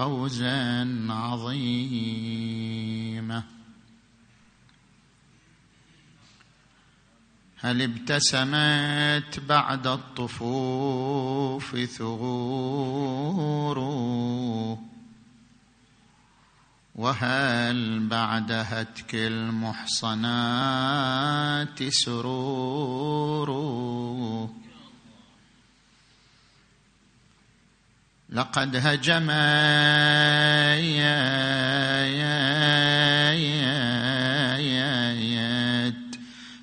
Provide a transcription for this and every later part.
فوزا عظيما. هل ابتسمت بعد الطفوف ثغور وهل بعد هتك المحصنات سرور لقد هجم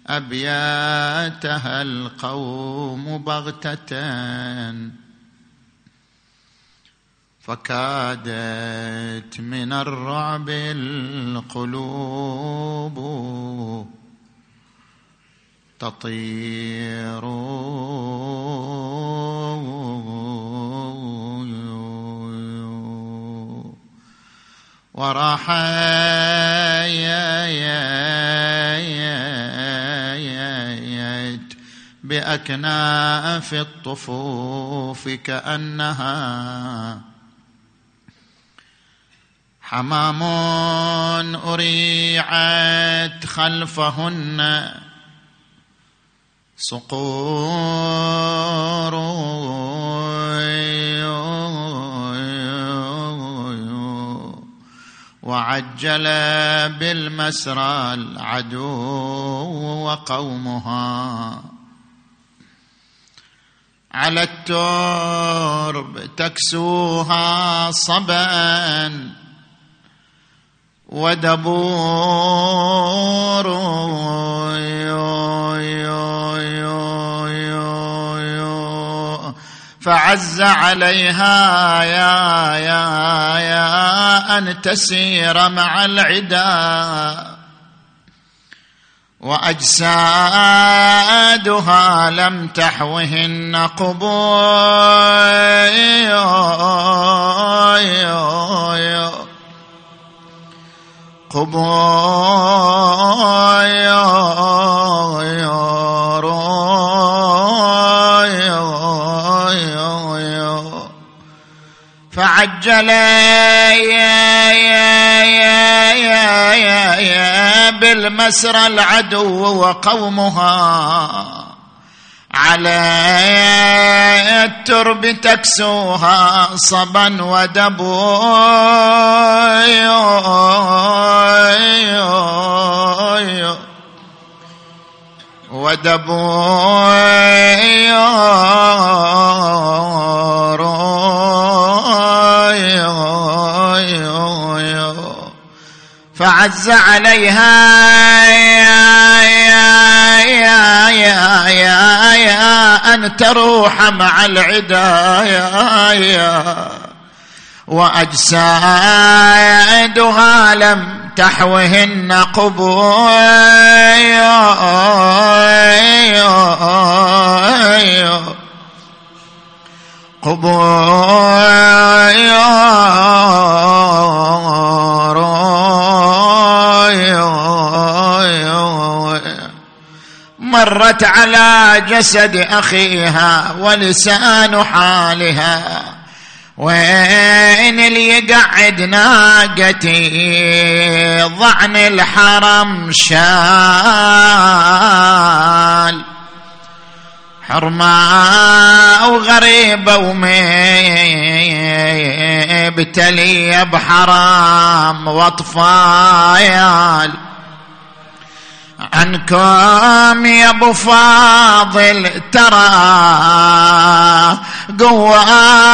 أبياتها القوم بغتة. فكادت من الرعب القلوب تطير. وراح بأكناف الطفوف كأنها حمام أريعت خلفهن صقور وعجل بالمسرى العدو وقومها. على الترب تكسوها صبا ودبور فعز عليها يا يا يا أن تسير مع العدا. وأجسادها لم تحوهن قبور قبور فعجل يا يا يا يا يا يا بالمسرى العدو وقومها على الترب تكسوها صبا ودبو ودبور فعز عليها يا يا يا يا يا يا أن تروح مع العدا يا يا وأجسادها لم تحوهن قبور قبور مرت على جسد أخيها ولسان حالها. وين اللي يقعد ناقتي؟ ضعن الحرم شال. حرماء وغريبة ومبتلية بحرام واطفايال عنكم يا أبو فاضل ترى قوة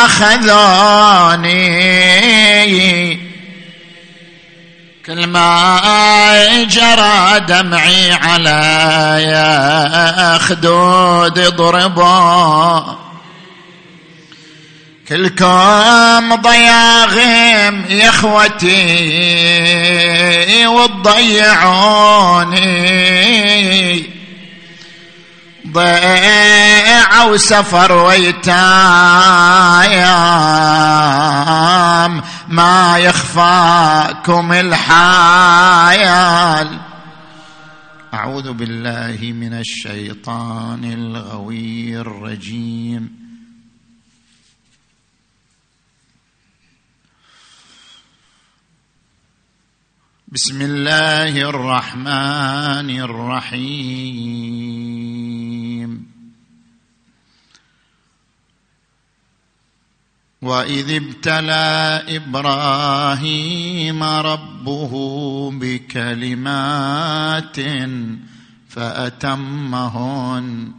أخذوني. كل ما جرى دمعي على خدود ضربا كلكم ضياغم يا إخوتي وتضيعوني ضيع وسفر ويتايم ما يخفاكم الحيال. أعوذ بالله من الشيطان الغوي الرجيم. بسم الله الرحمن الرحيم. وإذ ابتلى إبراهيم ربه بكلمات فأتمهن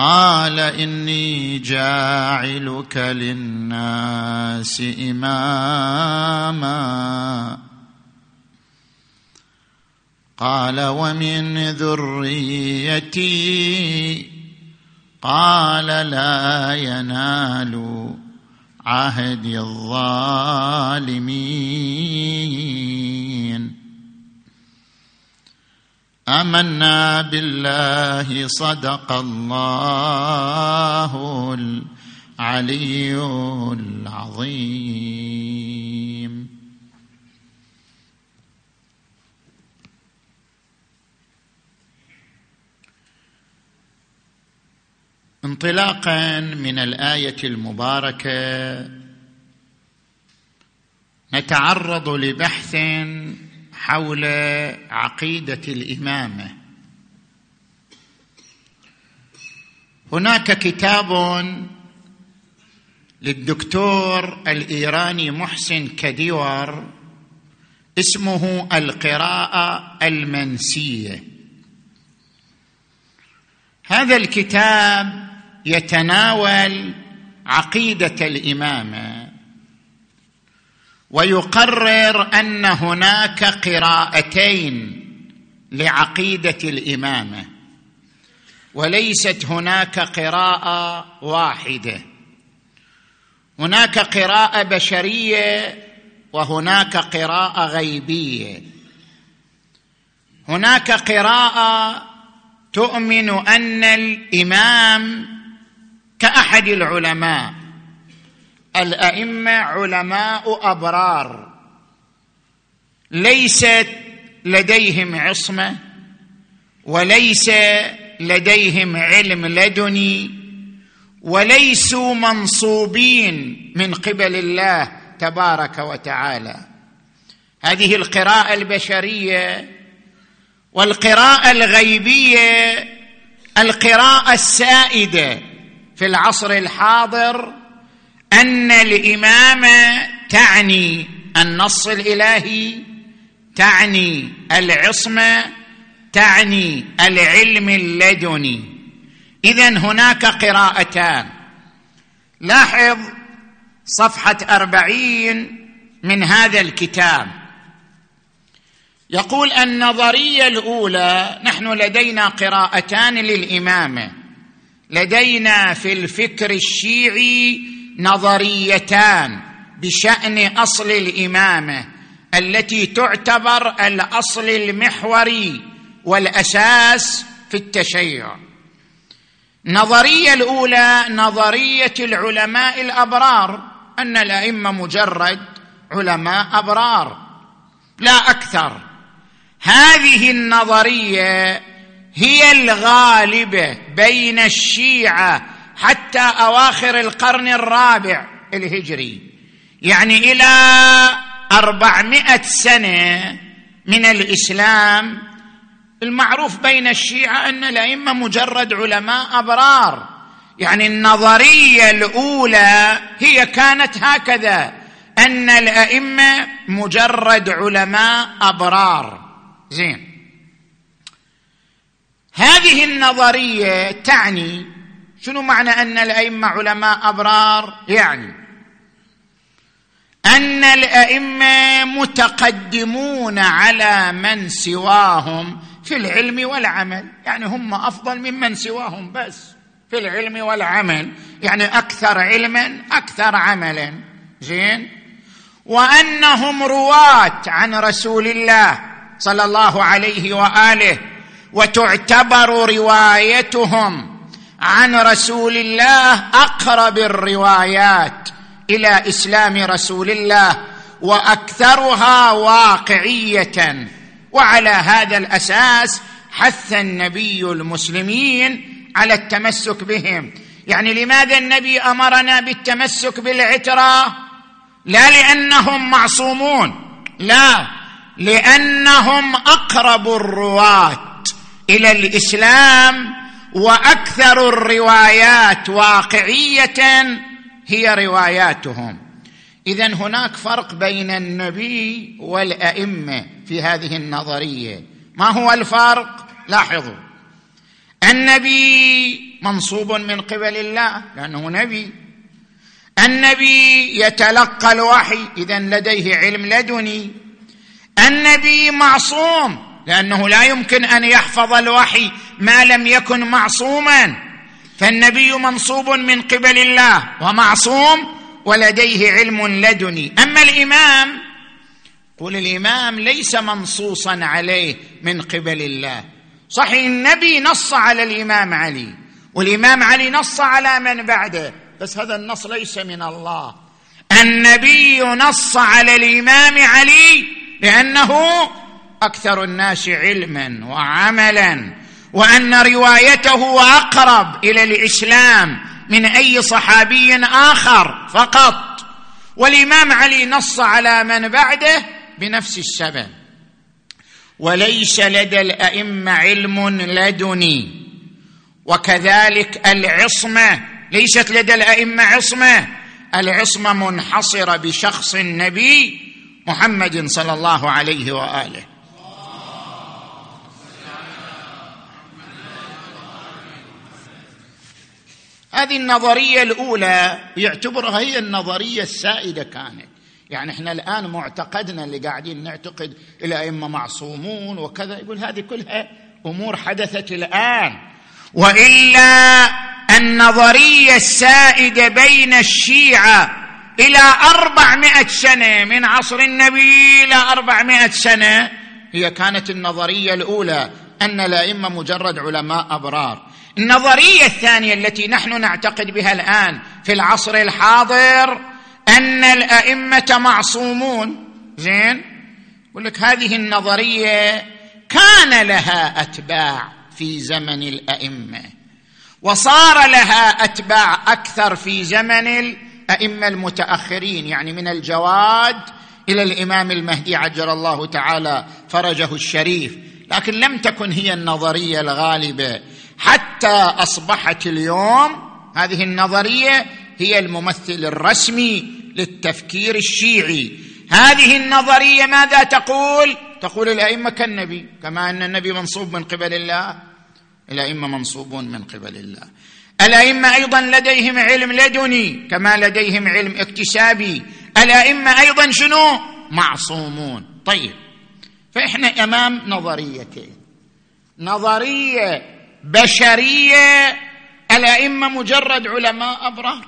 قال إني جاعلك للناس إماما. قال ومن ذريتي. قال لا ينال عهد الظالمين. آمنا بالله صدق الله العلي العظيم. انطلاقا من الآية المباركة نتعرض لبحث حول عقيدة الإمامة. هناك كتاب للدكتور الإيراني محسن كديور اسمه القراءة المنسية. هذا الكتاب يتناول عقيدة الإمامة. ويقرر أن هناك قراءتين لعقيدة الإمامة وليست هناك قراءة واحدة. هناك قراءة بشرية وهناك قراءة غيبية. هناك قراءة تؤمن أن الإمام كأحد العلماء. الأئمة علماء أبرار. ليست لديهم عصمة وليس لديهم علم لدني وليسوا منصوبين من قبل الله تبارك وتعالى. هذه القراءة البشرية والقراءة الغيبية القراءة السائدة في العصر الحاضر أن الامامه تعني النص الإلهي تعني العصمه تعني العلم اللدني. اذا هناك قراءتان. لاحظ صفحة أربعين من هذا الكتاب. يقول النظرية الأولى نحن لدينا قراءتان للامامه لدينا في الفكر الشيعي نظريتان بشأن أصل الإمامة التي تعتبر الأصل المحوري والأساس في التشيع. النظريه الأولى نظرية العلماء الأبرار أن الأئمة مجرد علماء أبرار. لا أكثر. هذه النظرية هي الغالبة بين الشيعة حتى أواخر القرن الرابع الهجري. يعني إلى أربعمائة سنة من الإسلام المعروف بين الشيعة أن الأئمة مجرد علماء أبرار. يعني النظرية الأولى هي كانت هكذا أن الأئمة مجرد علماء أبرار. زين. هذه النظرية تعني شنو معنى أن الأئمة علماء أبرار؟ يعني أن الأئمة متقدمون على من سواهم في العلم والعمل. يعني هم أفضل ممن سواهم بس في العلم والعمل. يعني أكثر علما أكثر عملا. زين؟ وأنهم رواة عن رسول الله صلى الله عليه وآله وتعتبر روايتهم عن رسول الله أقرب الروايات إلى إسلام رسول الله وأكثرها واقعية وعلى هذا الأساس حث النبي المسلمين على التمسك بهم. يعني لماذا النبي أمرنا بالتمسك بالعترة؟ لا لأنهم معصومون لا لأنهم أقرب الرواة إلى الإسلام وأكثر الروايات واقعية هي رواياتهم. اذا هناك فرق بين النبي والأئمة في هذه النظرية. ما هو الفرق؟ لاحظوا. النبي منصوب من قبل الله لأنه نبي. النبي يتلقى الوحي اذا لديه علم لدني. النبي معصوم لأنه لا يمكن أن يحفظ الوحي ما لم يكن معصوما. فالنبي منصوب من قبل الله ومعصوم ولديه علم لدني. أما الإمام قل الإمام ليس منصوصا عليه من قبل الله. صحيح النبي نص على الإمام علي والإمام علي نص على من بعده بس هذا النص ليس من الله. النبي نص على الإمام علي لأنه أكثر الناس علما وعملا وأن روايته أقرب إلى الإسلام من أي صحابي آخر فقط. والإمام علي نص على من بعده بنفس السبب. وليس لدى الأئمة علم لدني وكذلك العصمة ليست لدى الأئمة عصمة العصمة منحصرة بشخص النبي محمد صلى الله عليه وآله. هذه النظرية الأولى. يعتبرها هي النظرية السائدة كانت. يعني إحنا الآن معتقدنا اللي قاعدين نعتقد الأئمة معصومون وكذا يقول هذه كلها أمور حدثت الآن. وإلا النظرية السائدة بين الشيعة إلى أربعمائة سنة من عصر النبي إلى أربعمائة سنة. هي كانت النظرية الأولى أن الأئمة مجرد علماء أبرار. النظرية الثانية التي نحن نعتقد بها الآن في العصر الحاضر أن الأئمة معصومون. زين؟ يقول لك هذه النظرية كان لها أتباع في زمن الأئمة وصار لها أتباع أكثر في زمن الأئمة المتأخرين يعني من الجواد إلى الإمام المهدي عجل الله تعالى فرجه الشريف. لكن لم تكن هي النظرية الغالبة حتى أصبحت اليوم هذه النظرية هي الممثل الرسمي للتفكير الشيعي. هذه النظرية ماذا تقول؟ تقول الأئمة كالنبي كما أن النبي منصوب من قبل الله. الأئمة منصوبون من قبل الله. الأئمة أيضا لديهم علم لدني كما لديهم علم اكتسابي. الأئمة أيضا شنو؟ معصومون. طيب فإحنا أمام نظريتين. نظرية بشرية الأئمة مجرد علماء أبرار.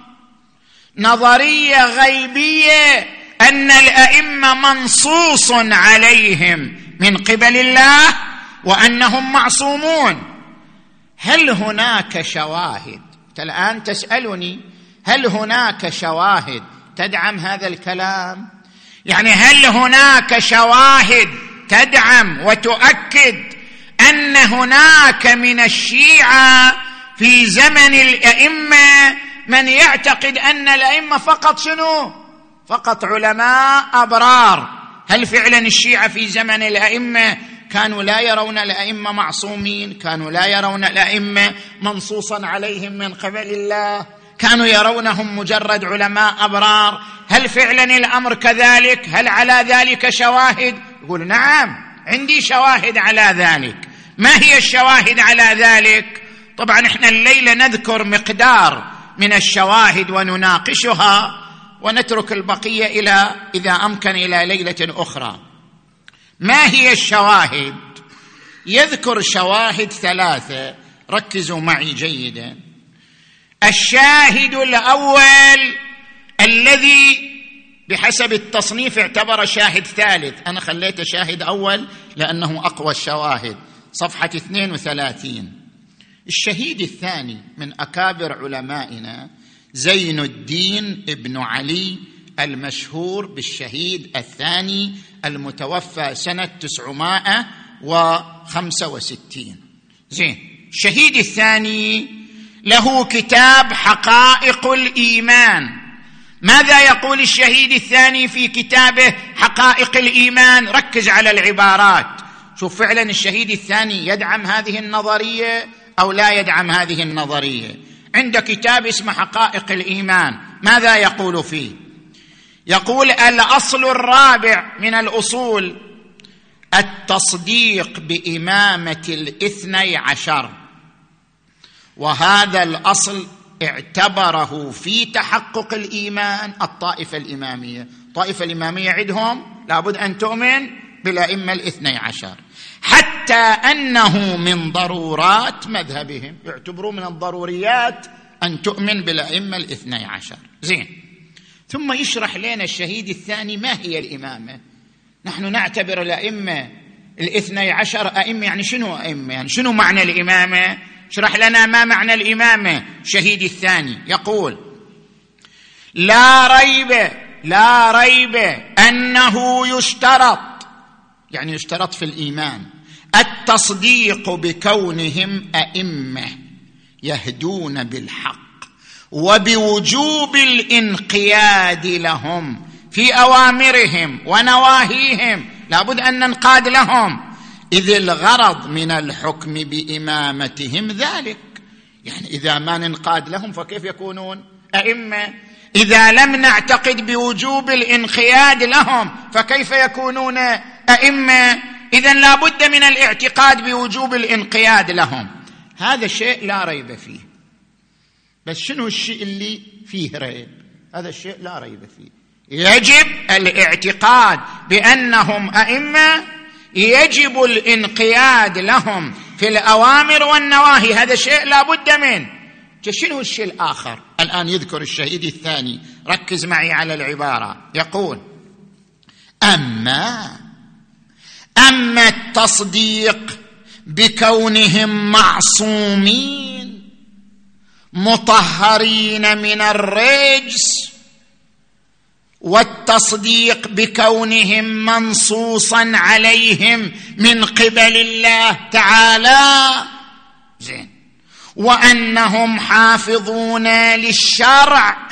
نظرية غيبية أن الأئمة منصوص عليهم من قبل الله وأنهم معصومون. هل هناك شواهد؟ الآن تسألني هل هناك شواهد تدعم هذا الكلام؟ يعني هل هناك شواهد تدعم وتؤكد ان هناك من الشيعة في زمن الأئمة من يعتقد أن الأئمة فقط شنو؟ فقط علماء أبرار. هل فعلا الشيعة في زمن الأئمة كانوا لا يرون الأئمة معصومين؟ كانوا لا يرون الأئمة منصوصا عليهم من قبل الله؟ كانوا يرونهم مجرد علماء أبرار؟ هل فعلا الأمر كذلك؟ هل على ذلك شواهد؟ يقول نعم عندي شواهد على ذلك. ما هي الشواهد على ذلك؟ طبعا إحنا الليلة نذكر مقدار من الشواهد ونناقشها ونترك البقية إلى إذا أمكن إلى ليلة أخرى. ما هي الشواهد؟ يذكر شواهد ثلاثة. ركزوا معي جيدا. الشاهد الأول الذي بحسب التصنيف اعتبر شاهد ثالث. أنا خليته شاهد أول لأنه أقوى الشواهد. صفحة 32 الشهيد الثاني من أكابر علمائنا زين الدين ابن علي المشهور بالشهيد الثاني المتوفى سنة 965 زين الشهيد الثاني له كتاب حقائق الإيمان. ماذا يقول الشهيد الثاني في كتابه حقائق الإيمان؟ ركز على العبارات. شوف فعلا الشهيد الثاني يدعم هذه النظرية أو لا يدعم هذه النظرية. عند كتاب اسمه حقائق الإيمان ماذا يقول فيه؟ يقول الأصل الرابع من الأصول التصديق بإمامة الاثني عشر. وهذا الأصل اعتبره في تحقق الإيمان الطائفة الإمامية. الطائفه الإمامية عندهم لابد أن تؤمن بالأئمة الاثني عشر. حتى أنه من ضرورات مذهبهم. يعتبرون من الضروريات أن تؤمن بالأئمة الاثني عشر. زين. ثم يشرح لنا الشهيد الثاني ما هي الإمامة. نحن نعتبر الأئمة الاثني عشر أئمة يعني شنو أئمة؟ يعني شنو معنى الإمامة؟ اشرح لنا ما معنى الإمامة. الشهيد الثاني يقول لا ريب لا ريب أنه يشترط يعني يشترط في الإيمان. التصديق بكونهم أئمة يهدون بالحق وبوجوب الانقياد لهم في أوامرهم ونواهيهم. لابد أن ننقاد لهم. إذ الغرض من الحكم بإمامتهم ذلك. يعني إذا ما ننقاد لهم فكيف يكونون أئمة؟ إذا لم نعتقد بوجوب الانقياد لهم فكيف يكونون أئمة اذا لابد من الاعتقاد بوجوب الانقياد لهم. هذا الشيء لا ريب فيه. بس شنو الشيء اللي فيه ريب؟ هذا الشيء لا ريب فيه. يجب الاعتقاد بأنهم أئمة يجب الانقياد لهم في الأوامر والنواهي. هذا شيء لا بد منه شنو الشيء الآخر؟ الآن يذكر الشهيد الثاني. ركز معي على العبارة. يقول أما أما التصديق بكونهم معصومين مطهرين من الرجس والتصديق بكونهم منصوصا عليهم من قبل الله تعالى. زين. وأنهم حافظون للشرع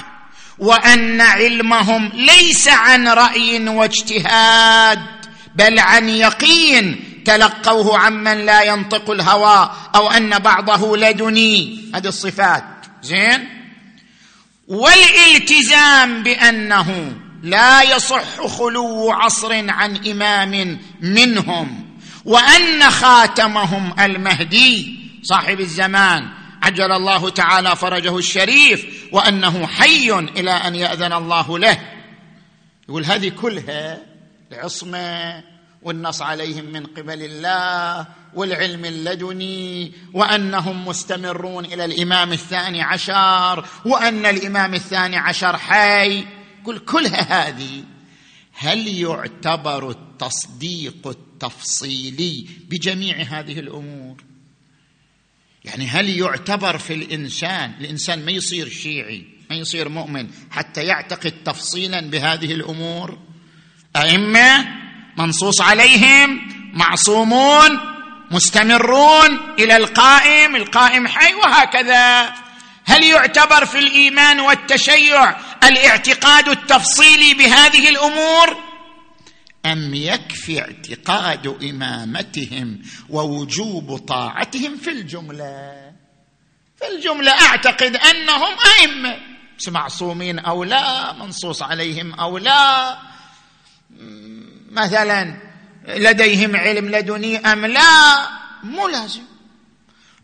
وأن علمهم ليس عن رأي واجتهاد. بل عن يقين تلقوه عمن لا ينطق الهوى أو أن بعضه لدني. هذه الصفات. زين؟ والالتزام بأنه لا يصح خلو عصر عن إمام منهم وأن خاتمهم المهدي صاحب الزمان. عجل الله تعالى فرجه الشريف وأنه حي إلى أن يأذن الله له. يقول هذه كلها العصمة والنص عليهم من قبل الله والعلم اللدني وأنهم مستمرون إلى الإمام الثاني عشر وأن الإمام الثاني عشر حي. كل كلها هذه. هل يعتبر التصديق التفصيلي بجميع هذه الأمور؟ يعني هل يعتبر في الإنسان الإنسان ما يصير شيعي ما يصير مؤمن حتى يعتقد تفصيلا بهذه الأمور؟ أئمة منصوص عليهم معصومون مستمرون إلى القائم القائم حي وهكذا. هل يعتبر في الإيمان والتشيع الاعتقاد التفصيلي بهذه الأمور؟ أم يكفي اعتقاد إمامتهم ووجوب طاعتهم في الجملة؟ في الجملة أعتقد أنهم أئمة معصومين أو لا منصوص عليهم أو لا. مثلا لديهم علم لدني أم لا مو لازم.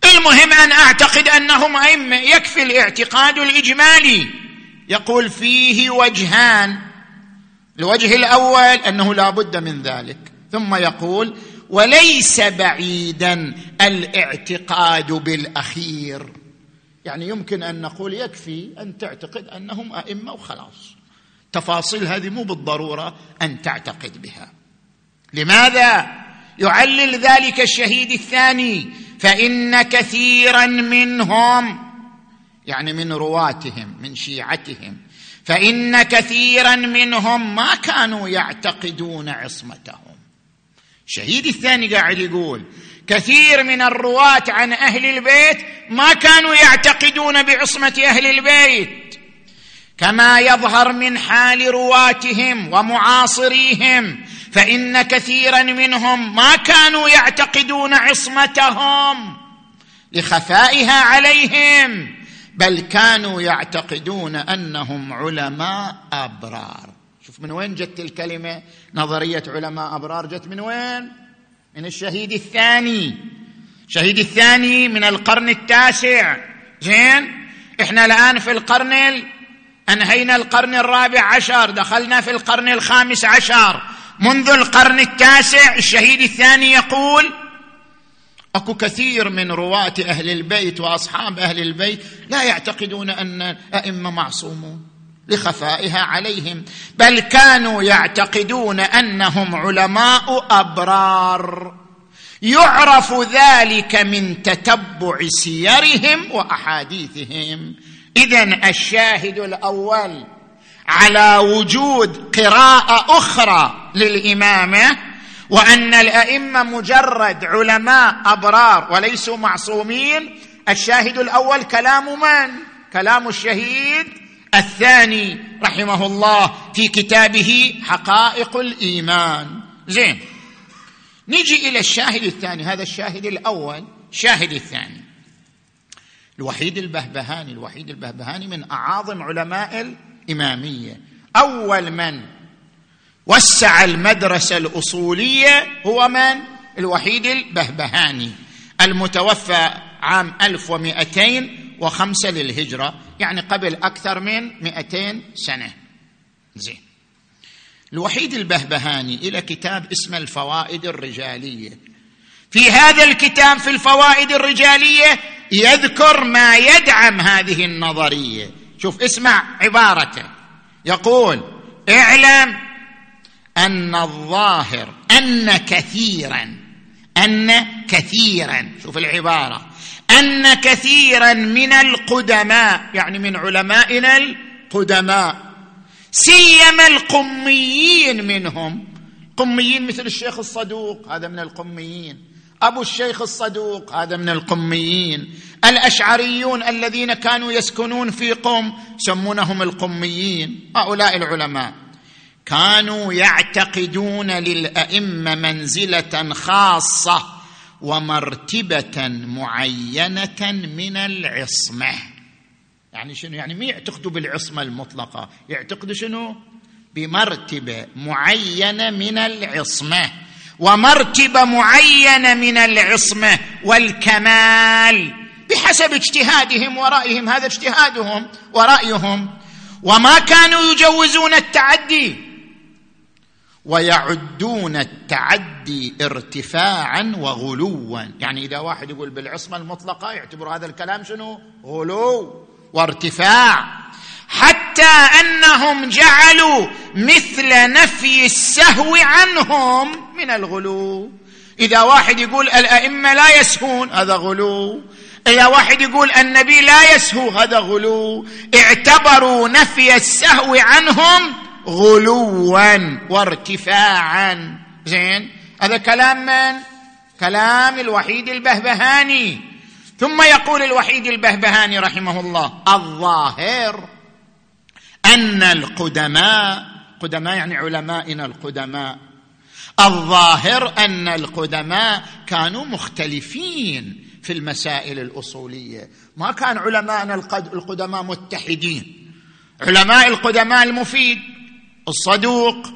المهم أن أعتقد أنهم أئمة يكفي الاعتقاد الإجمالي. يقول فيه وجهان. الوجه الأول أنه لا بد من ذلك. ثم يقول وليس بعيدا الاعتقاد بالأخير. يعني يمكن أن نقول يكفي أن تعتقد أنهم أئمة وخلاص. تفاصيل هذه مو بالضرورة أن تعتقد بها. لماذا؟ يعلل ذلك الشهيد الثاني فإن كثيرا منهم يعني من رواتهم من شيعتهم فإن كثيرا منهم ما كانوا يعتقدون عصمتهم. شهيد الثاني قاعد يقول كثير من الرواة عن أهل البيت ما كانوا يعتقدون بعصمة أهل البيت. كما يظهر من حال رواتهم ومعاصريهم فإن كثيرا منهم ما كانوا يعتقدون عصمتهم لخفائها عليهم بل كانوا يعتقدون أنهم علماء أبرار. شوف من وين جت الكلمة؟ نظرية علماء أبرار جت من وين؟ من الشهيد الثاني. الشهيد الثاني من القرن التاسع. زين؟ إحنا الآن في القرن ال... أنهينا القرن الرابع عشر دخلنا في القرن الخامس عشر. منذ القرن التاسع الشهيد الثاني يقول أكو كثير من رواة أهل البيت وأصحاب أهل البيت لا يعتقدون أن ائمه معصومون لخفائها عليهم بل كانوا يعتقدون أنهم علماء أبرار. يعرف ذلك من تتبع سيرهم وأحاديثهم. اذا الشاهد الأول على وجود قراءة أخرى للإمامة وأن الأئمة مجرد علماء أبرار وليسوا معصومين. الشاهد الأول كلام من؟ كلام الشهيد الثاني رحمه الله في كتابه حقائق الإيمان. زين نجي إلى الشاهد الثاني هذا الشاهد الأول الشاهد الثاني. الوحيد البهبهاني الوحيد البهبهاني من أعاظم علماء الإمامية. أول من وسع المدرسة الأصولية هو من؟ الوحيد البهبهاني المتوفى عام 1205 للهجرة يعني قبل أكثر من 200 سنة. زين. الوحيد البهبهاني إلى كتاب اسمه الفوائد الرجالية. في هذا الكتاب في الفوائد الرجالية يذكر ما يدعم هذه النظرية. شوف اسمع عبارته يقول اعلم أن الظاهر أن كثيرا أن كثيرا شوف العبارة أن كثيرا من القدماء يعني من علمائنا القدماء سيما القميين منهم. قميين مثل الشيخ الصدوق هذا من القميين. أبو الشيخ الصدوق هذا من القميين. الأشعريون الذين كانوا يسكنون في قم يسمونهم القميين هؤلاء العلماء. كانوا يعتقدون للأئمة منزلة خاصة ومرتبة معينة من العصمة. يعني شنو؟ يعني ما يعتقدوا بالعصمة المطلقة يعتقدوا شنو؟ بمرتبة معينة من العصمة. ومرتبه معينه من العصمة والكمال. بحسب اجتهادهم ورأيهم هذا اجتهادهم ورأيهم. وما كانوا يجوزون التعدي ويعدون التعدي ارتفاعا وغلوا. يعني إذا واحد يقول بالعصمة المطلقة يعتبر هذا الكلام شنو؟ غلو وارتفاع. حتى أنهم جعلوا مثل نفي السهو عنهم من الغلو. إذا واحد يقول الأئمة لا يسهون هذا غلو. إذا واحد يقول النبي لا يسهو هذا غلو. اعتبروا نفي السهو عنهم غلوا وارتفاعا. زين؟ هذا كلام من؟ كلام الوحيد البهبهاني. ثم يقول الوحيد البهبهاني رحمه الله الظاهر. أن القدماء قدماء يعني علمائنا القدماء. الظاهر أن القدماء كانوا مختلفين في المسائل الأصولية. ما كان علماءنا القدماء متحدين. علماء القدماء المفيد الصدوق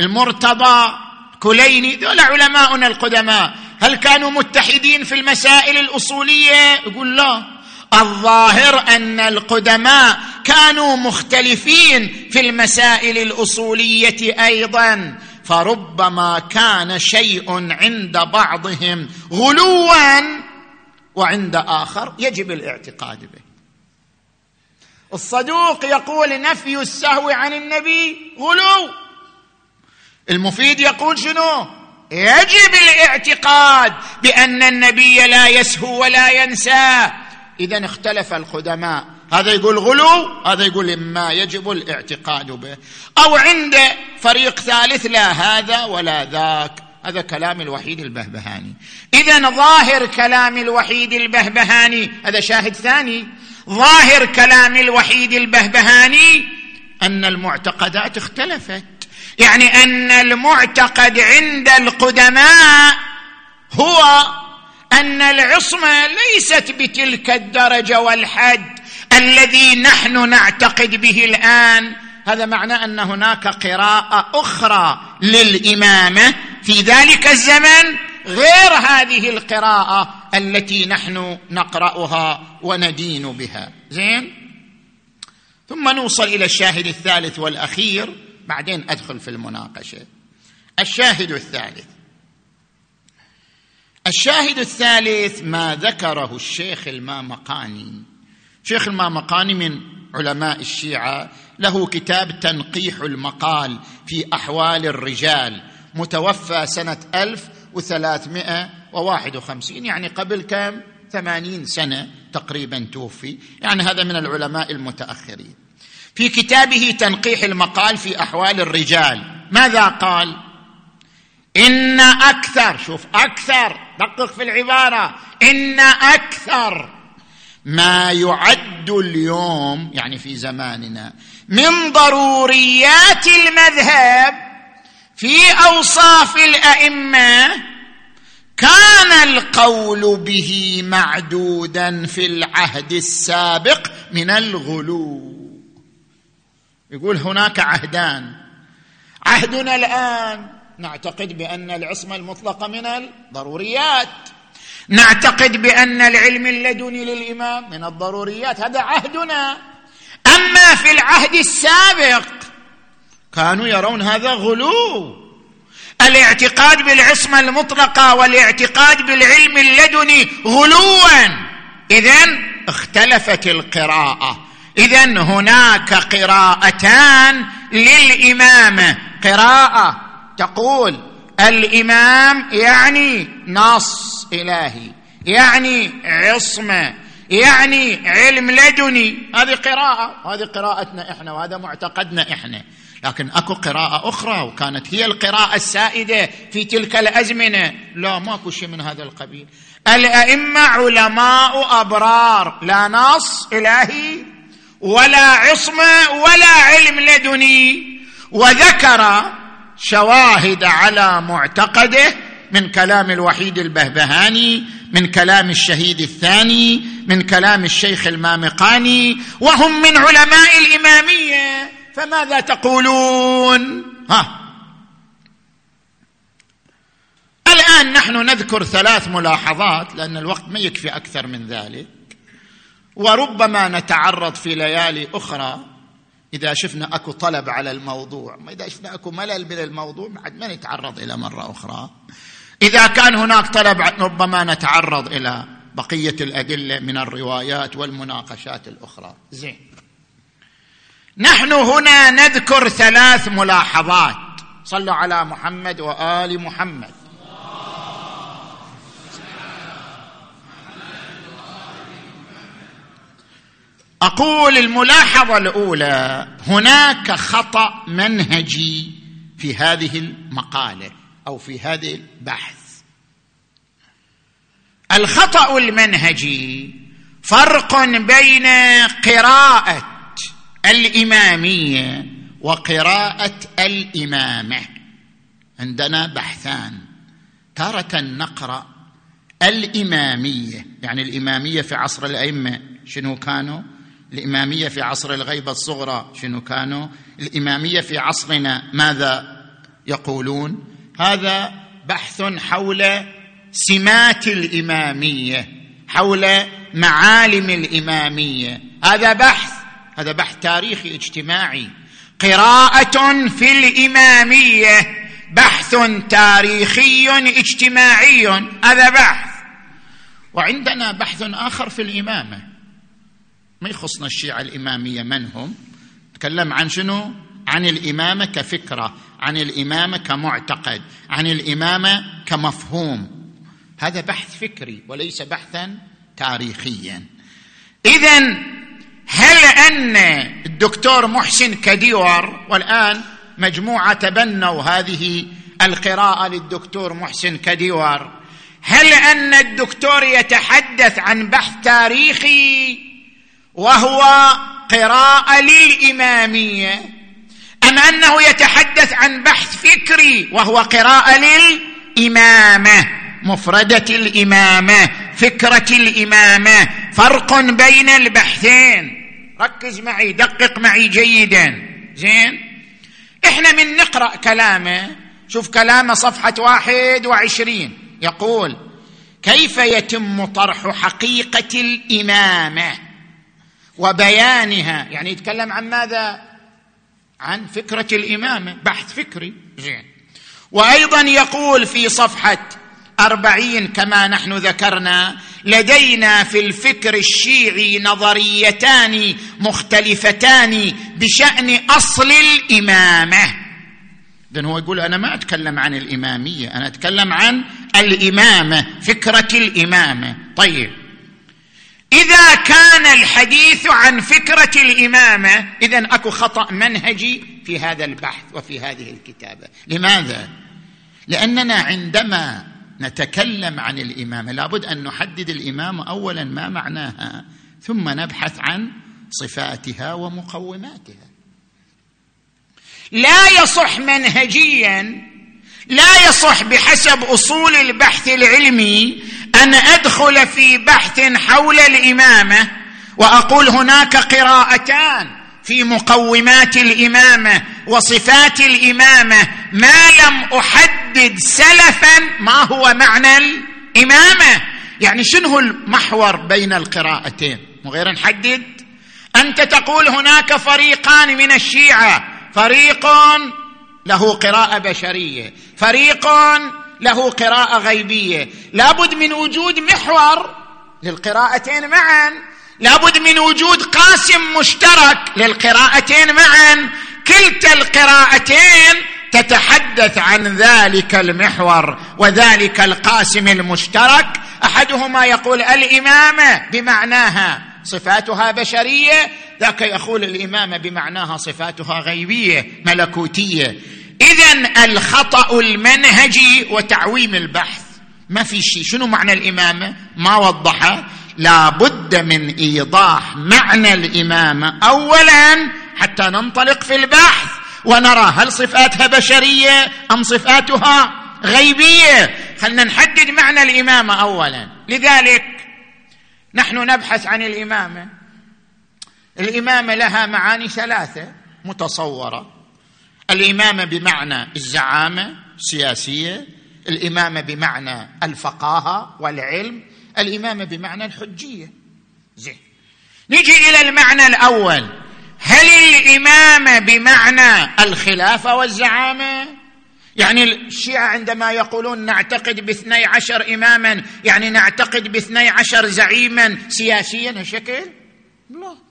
المرتضى كليني ذولا علماؤنا القدماء. هل كانوا متحدين في المسائل الأصولية؟ يقول لا. الظاهر أن القدماء كانوا مختلفين في المسائل الأصولية أيضا. فربما كان شيء عند بعضهم غلوا وعند آخر يجب الاعتقاد به. الصدوق يقول نفي السهو عن النبي غلو. المفيد يقول شنو؟ يجب الاعتقاد بأن النبي لا يسهو ولا ينسى. اذا اختلف القدماء. هذا يقول غلو هذا يقول ما يجب الاعتقاد به. أو عند فريق ثالث لا هذا ولا ذاك. هذا كلام الوحيد البهبهاني. اذا ظاهر كلام الوحيد البهبهاني هذا شاهد ثاني. ظاهر كلام الوحيد البهبهاني أن المعتقدات اختلفت. يعني أن المعتقد عند القدماء هو أن العصمة ليست بتلك الدرجة والحد الذي نحن نعتقد به الآن. هذا معناه أن هناك قراءة أخرى للإمامة في ذلك الزمن غير هذه القراءة التي نحن نقرأها وندين بها. زين؟ ثم نوصل إلى الشاهد الثالث والأخير. بعدين أدخل في المناقشة. الشاهد الثالث. الشاهد الثالث ما ذكره الشيخ المامقاني. شيخ المامقاني من علماء الشيعة له كتاب تنقيح المقال في أحوال الرجال متوفى سنة 1351 يعني قبل كم؟ ثمانين سنة تقريبا توفي. يعني هذا من العلماء المتأخرين. في كتابه تنقيح المقال في أحوال الرجال ماذا قال؟ إن أكثر شوف أكثر دقق في العبارة. إن أكثر ما يعد اليوم يعني في زماننا من ضروريات المذهب في أوصاف الأئمة كان القول به معدودا في العهد السابق من الغلو. يقول هناك عهدان. عهدنا الآن نعتقد بأن العصمة المطلقة من الضروريات. نعتقد بأن العلم اللدني للإمام من الضروريات. هذا عهدنا. أما في العهد السابق كانوا يرون هذا غلو. الاعتقاد بالعصمة المطلقة والاعتقاد بالعلم اللدني غلوا. اذا اختلفت القراءة. اذا هناك قراءتان للامامه قراءة تقول الإمام يعني نص إلهي يعني عصمة يعني علم لدني هذه قراءة هذه قراءتنا إحنا وهذا معتقدنا إحنا. لكن أكو قراءة أخرى وكانت هي القراءة السائدة في تلك الأزمنة. لا ماكو شيء من هذا القبيل. الأئمة علماء أبرار. لا نص إلهي ولا عصمة ولا علم لدني وذكر شواهد على معتقده من كلام الوحيد البهبهاني من كلام الشهيد الثاني من كلام الشيخ المامقاني وهم من علماء الإمامية. فماذا تقولون؟ ها. الآن نحن نذكر ثلاث ملاحظات لأن الوقت ما يكفي أكثر من ذلك. وربما نتعرض في ليالي أخرى. إذا شفنا أكو طلب على الموضوع ما إذا شفنا أكو ملل من الموضوع بعد ما نتعرض إلى مرة أخرى. إذا كان هناك طلب ربما نتعرض إلى بقية الأدلة من الروايات والمناقشات الأخرى. زين. نحن هنا نذكر ثلاث ملاحظات. صلوا على محمد وآل محمد. أقول الملاحظة الأولى هناك خطأ منهجي في هذه المقالة أو في هذا البحث. الخطأ المنهجي فرق بين قراءة الإمامية وقراءة الإمامة. عندنا بحثان. تارة نقرأ الإمامية يعني الإمامية في عصر الأئمة شنو كانوا؟ الإمامية في عصر الغيبة الصغرى شنو كانوا؟ الإمامية في عصرنا ماذا يقولون؟ هذا بحث حول سمات الإمامية حول معالم الإمامية. هذا بحث هذا بحث تاريخي اجتماعي. قراءة في الإمامية بحث تاريخي اجتماعي هذا بحث. وعندنا بحث آخر في الإمامة. ما يخصنا الشيعة الإمامية من هم؟ تكلم عن شنو؟ عن الإمامة كفكرة عن الإمامة كمعتقد عن الإمامة كمفهوم. هذا بحث فكري وليس بحثا تاريخيا. إذا هل أن الدكتور محسن كديور والآن مجموعة تبنوا هذه القراءة للدكتور محسن كديور هل أن الدكتور يتحدث عن بحث تاريخي وهو قراءة للإمامية. أم أنه يتحدث عن بحث فكري وهو قراءة للإمامة مفردة الإمامة فكرة الإمامة. فرق بين البحثين. ركز معي دقق معي جيدا. زين؟ إحنا من نقرأ كلامه. شوف كلامه صفحة واحد وعشرين. يقول كيف يتم طرح حقيقة الإمامة؟ وبيانها يعني يتكلم عن ماذا؟ عن فكرة الإمامة بحث فكري. زين. وأيضا يقول في صفحة أربعين كما نحن ذكرنا لدينا في الفكر الشيعي نظريتان مختلفتان بشأن أصل الإمامة. إذن هو يقول أنا ما أتكلم عن الإمامية أنا أتكلم عن الإمامة فكرة الإمامة. طيب. إذا كان الحديث عن فكرة الإمامة إذا أكو خطأ منهجي في هذا البحث وفي هذه الكتابة لماذا؟ لأننا عندما نتكلم عن الإمامة لابد أن نحدد الامامه اولا ما معناها ثم نبحث عن صفاتها ومقوماتها لا يصح منهجيا لا يصح بحسب أصول البحث العلمي أن أدخل في بحث حول الإمامة وأقول هناك قراءتان في مقومات الإمامة وصفات الإمامة ما لم أحدد سلفا ما هو معنى الإمامة. يعني شنو المحور بين القراءتين؟ مو غير نحدد؟ أنت تقول هناك فريقان من الشيعة فريق له قراءة بشرية فريق له قراءة غيبية. لابد من وجود محور للقراءتين معا. لابد من وجود قاسم مشترك للقراءتين معا. كلتا القراءتين تتحدث عن ذلك المحور وذلك القاسم المشترك. أحدهما يقول الإمامة بمعناها صفاتها بشرية ذاك يقول الإمامة بمعناها صفاتها غيبية ملكوتية. اذا الخطأ المنهجي وتعويم البحث. ما في شيء. شنو معنى الإمامة؟ ما وضحه لا بد من إيضاح معنى الإمامة. اولا حتى ننطلق في البحث ونرى هل صفاتها بشرية أم صفاتها غيبية. خلنا نحدد معنى الإمامة اولا. لذلك نحن نبحث عن الإمامة. الإمامة لها معاني ثلاثة متصورة. الامامه بمعنى الزعامة السياسية الامامه بمعنى الفقاهة والعلم الامامه بمعنى الحجية. زين. نجي إلى المعنى الأول. هل الامامه بمعنى الخلافة والزعامة؟ يعني الشيعة عندما يقولون نعتقد باثني عشر إماما يعني نعتقد باثني عشر زعيما سياسيا شكل لا.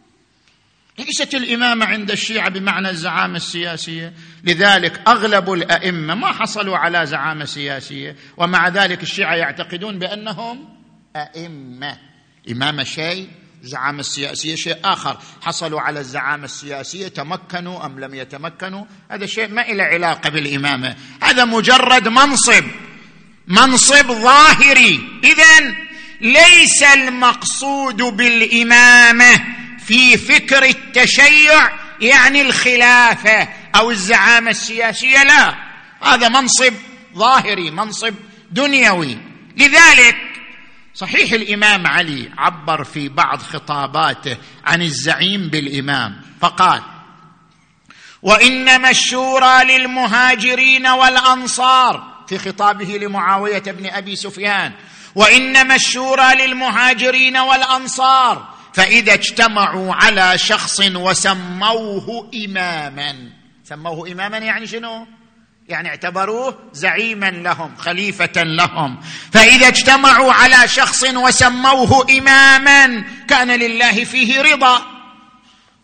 ليست الإمامة عند الشيعة بمعنى الزعامة السياسية. لذلك أغلب الأئمة ما حصلوا على زعامة سياسية. ومع ذلك الشيعة يعتقدون بأنهم أئمة. إمامة شيء الزعامة السياسية شيء آخر. حصلوا على الزعامة السياسية تمكنوا أم لم يتمكنوا؟ هذا شيء ما إلى علاقة بالإمامة. هذا مجرد منصب. منصب ظاهري. إذا ليس المقصود بالإمامة. في فكر التشيع يعني الخلافة أو الزعامة السياسية لا. هذا منصب ظاهري منصب دنيوي. لذلك صحيح الإمام علي عبر في بعض خطاباته عن الزعيم بالإمام فقال وإنما الشورى للمهاجرين والانصار في خطابه لمعاوية بن أبي سفيان وإنما الشورى للمهاجرين والأنصار فإذا اجتمعوا على شخص وسموه إماما. سموه إماما يعني شنو؟ يعني اعتبروه زعيما لهم خليفة لهم. فإذا اجتمعوا على شخص وسموه إماما كان لله فيه رضا.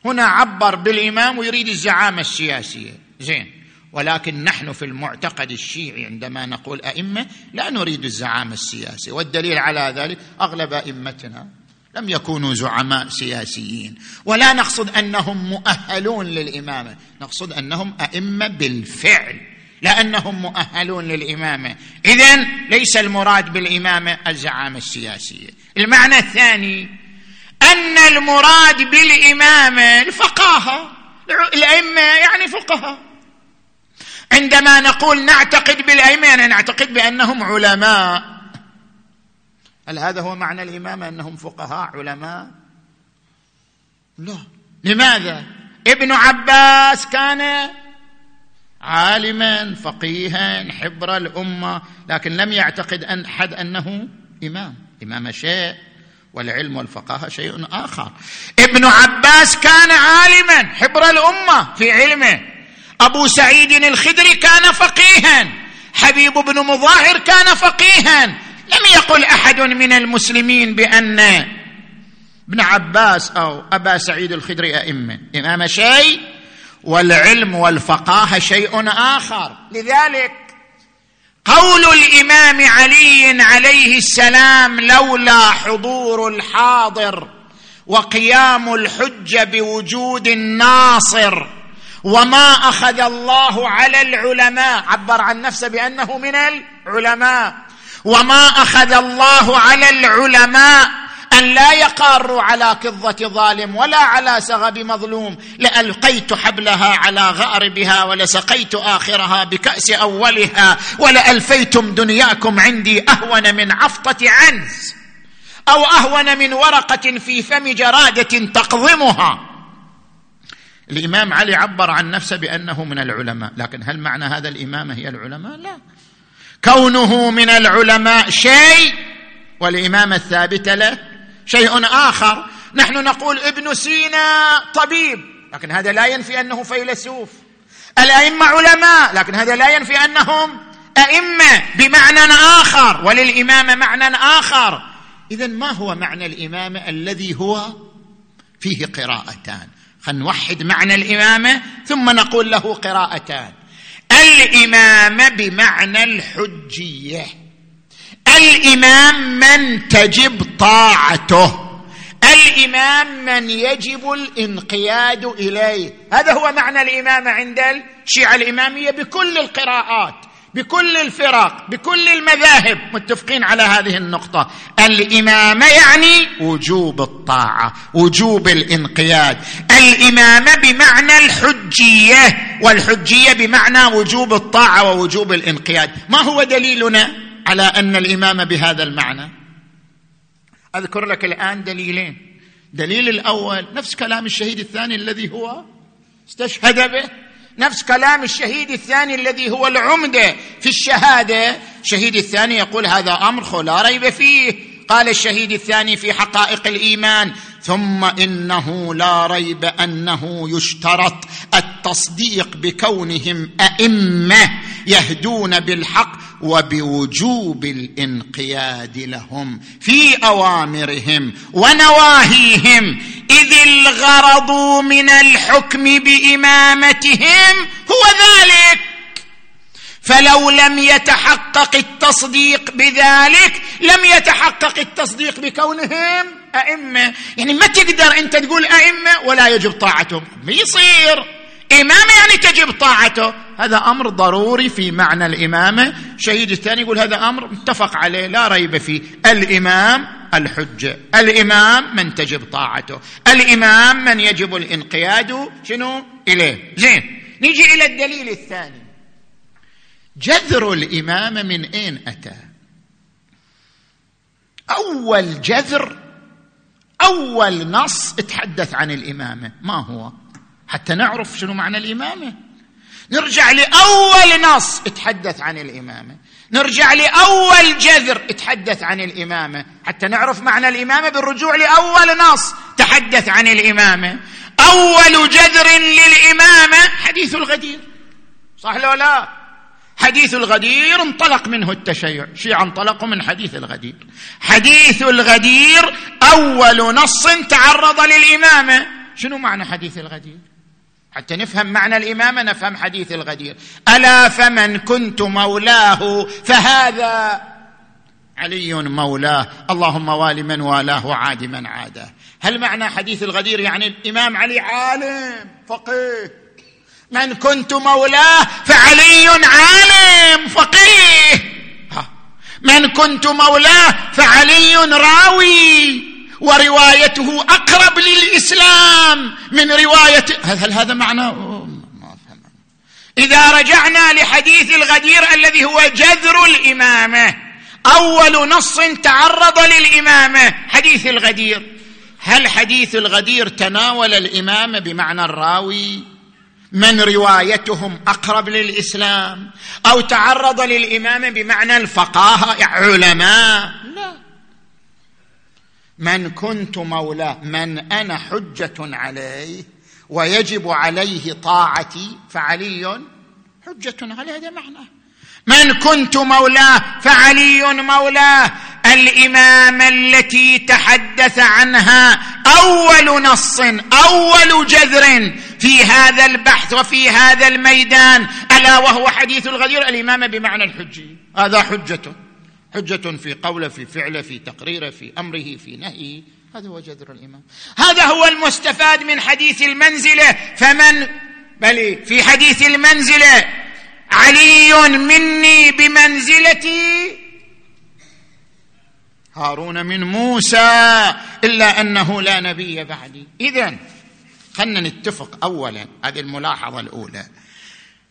هنا عبر بالإمام ويريد الزعامة السياسية. زين. ولكن نحن في المعتقد الشيعي عندما نقول أئمة لا نريد الزعامة السياسية. والدليل على ذلك أغلب أئمتنا. لم يكونوا زعماء سياسيين. ولا نقصد أنهم مؤهلون للإمامة. نقصد أنهم أئمة بالفعل لأنهم مؤهلون للإمامة. اذا ليس المراد بالإمامة الزعامة السياسية. المعنى الثاني أن المراد بالإمامة الفقاهة. الأئمة يعني فقهاء. عندما نقول نعتقد بالأئمة يعني نعتقد بأنهم علماء. هل هذا هو معنى الامامه أنهم فقهاء علماء؟ لا. لماذا؟ ابن عباس كان عالما فقيها حبر الأمة لكن لم يعتقد أن أحد أنه إمام. إمام شيء والعلم والفقاهة شيء آخر. ابن عباس كان عالما حبر الأمة في علمه. أبو سعيد الخدري كان فقيها. حبيب بن مظاهر كان فقيها. لم يقل أحد من المسلمين بأن ابن عباس أو أبا سعيد الخدري أئمة. إمام شيء والعلم والفقاهة شيء آخر. لذلك قول الإمام علي عليه السلام لولا حضور الحاضر وقيام الحجه بوجود الناصر وما أخذ الله على العلماء. عبر عن نفسه بأنه من العلماء. وما أخذ الله على العلماء أن لا يقاروا على كظه ظالم ولا على سغب مظلوم. لألقيت حبلها على غاربها ولسقيت آخرها بكأس أولها ولألفيتم دنياكم عندي أهون من عفطة عنز أو أهون من ورقة في فم جرادة تقضمها. الإمام علي عبر عن نفسه بأنه من العلماء. لكن هل معنى هذا الامامه هي العلماء؟ لا. كونه من العلماء شيء والإمامة الثابتة له شيء آخر. نحن نقول ابن سينا طبيب لكن هذا لا ينفي أنه فيلسوف. الأئمة علماء لكن هذا لا ينفي أنهم أئمة بمعنى آخر وللإمامة معنى آخر. اذا ما هو معنى الإمامة الذي هو؟ فيه قراءتان. خلينا نوحد معنى الإمامة ثم نقول له قراءتان. الامامه بمعنى الحجية. الإمام من تجب طاعته. الإمام من يجب الانقياد إليه. هذا هو معنى الامامه عند الشيعة. الإمامية بكل القراءات. بكل الفرق بكل المذاهب متفقين على هذه النقطة. الامامه يعني وجوب الطاعة وجوب الإنقياد. الامامه بمعنى الحجية والحجية بمعنى وجوب الطاعة ووجوب الإنقياد. ما هو دليلنا على أن الإمام بهذا المعنى؟ أذكر لك الآن دليلين. دليل الأول نفس كلام الشهيد الثاني الذي هو استشهد به. نفس كلام الشهيد الثاني الذي هو العمده في الشهادة. الشهيد الثاني يقول هذا أمر لا ريب فيه. قال الشهيد الثاني في حقائق الإيمان ثم إنه لا ريب أنه يشترط التصديق بكونهم أئمة يهدون بالحق وبوجوب الانقياد لهم في أوامرهم ونواهيهم. إذ الغرض من الحكم بإمامتهم هو ذلك. فلو لم يتحقق التصديق بذلك لم يتحقق التصديق بكونهم. أئمة. يعني ما تقدر أنت تقول أئمة ولا يجب طاعتهم. بيصير إمامة يعني تجب طاعته. هذا أمر ضروري في معنى الإمامة. شهيد الثاني يقول هذا أمر متفق عليه لا ريب فيه. الإمام الحجة. الإمام من تجب طاعته. الإمام من يجب الانقياد. شنو؟ إليه. زين. نيجي إلى الدليل الثاني. جذر الإمامة من أين أتى؟ أول جذر أول نص تحدث عن الإمامة. ما هو؟ حتى نعرف شنو معنى الإمامة. نرجع لأول نص يتحدث عن الإمامة. نرجع لأول جذر يتحدث عن الإمامة. حتى نعرف معنى الإمامة بالرجوع لأول نص تحدث عن الإمامة. أول جذر للإمامة حديث الغدير. صح لو لا؟ حديث الغدير انطلق منه التشيع. شيعة انطلقوا من حديث الغدير. حديث الغدير أول نص تعرض للإمامة. شنو معنى حديث الغدير؟ حتى نفهم معنى الإمامة نفهم حديث الغدير. ألا فمن كنت مولاه فهذا علي مولاه. اللهم وال من والاه وعاد من عاده هل معنى حديث الغدير يعني الإمام علي عالم فقيه؟ من كنت مولاه فعلي عالم فقيه. من كنت مولاه فعلي راوي. وروايته أقرب للإسلام من روايه هل هذا معنى؟ إذا رجعنا لحديث الغدير الذي هو جذر الإمامة. أول نص تعرض للإمامة. حديث الغدير. هل حديث الغدير تناول الإمامة بمعنى الراوي؟ من روايتهم أقرب للإسلام أو تعرض للامامه بمعنى الفقاهة علماء. لا. من كنت مولاه من أنا حجة عليه ويجب عليه طاعتي فعلي حجة عليه هذا معناه من كنت مولاه فعلي مولاه الامامه التي تحدث عنها أول نص أول جذر في هذا البحث وفي هذا الميدان ألا وهو حديث الغدير؟ الامامه بمعنى الحجي هذا حجته حجة في قوله في فعله في تقريره في أمره في نهيه هذا هو جذر الإمام. هذا هو المستفاد من حديث المنزلة. فمن بل في حديث المنزلة علي مني بمنزلتي. هارون من موسى إلا أنه لا نبي بعدي. اذا خلنا نتفق اولا هذه الملاحظة الأولى.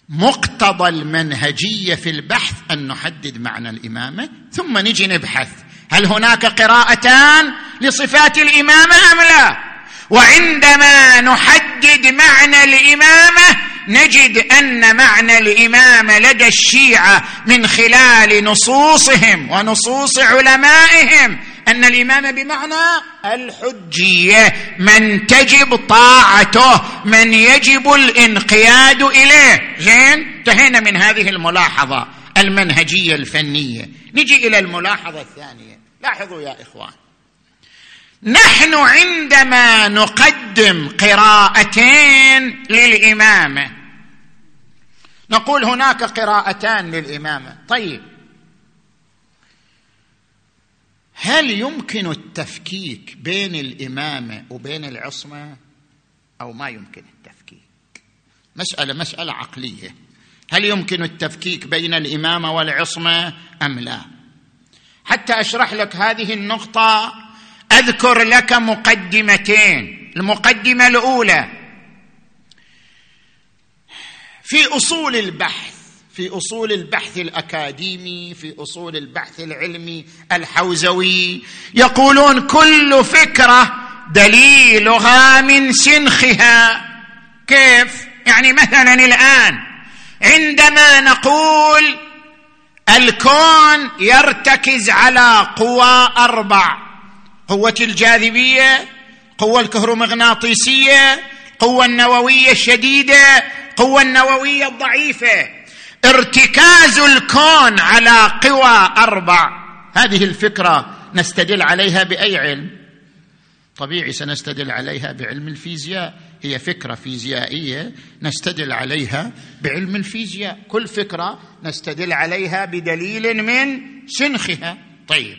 مقتضى المنهجية في البحث أن نحدد معنى الإمامة ثم نجي نبحث. هل هناك قراءتان لصفات الإمامة أم لا؟ وعندما نحدد معنى الإمامة نجد أن معنى الإمامة لدى الشيعة من خلال نصوصهم ونصوص علمائهم. أن الإمام بمعنى الحجية من تجب طاعته من يجب الانقياد إليه. زين؟ انتهينا من هذه الملاحظة المنهجية الفنية. نجي إلى الملاحظة الثانية. لاحظوا يا إخوان. نحن عندما نقدم قراءتين للإمامة نقول هناك قراءتان للإمامة. طيب هل يمكن التفكيك بين الامامه وبين العصمة أو ما يمكن التفكيك؟ مسألة مسألة عقلية. هل يمكن التفكيك بين الامامه والعصمة أم لا؟ حتى أشرح لك هذه النقطة أذكر لك مقدمتين. المقدمة الأولى في أصول البحث في أصول البحث الأكاديمي في أصول البحث العلمي الحوزوي يقولون كل فكرة دليلها من سنخها. كيف؟ يعني مثلا الآن عندما نقول الكون يرتكز على قوى أربع قوة الجاذبية قوة الكهرومغناطيسية قوة النووية الشديدة قوة النووية الضعيفة. ارتكاز الكون على قوى أربع. هذه الفكرة نستدل عليها بأي علم؟ طبيعي سنستدل عليها بعلم الفيزياء. هي فكرة فيزيائية نستدل عليها بعلم الفيزياء. كل فكرة نستدل عليها بدليل من سنخها. طيب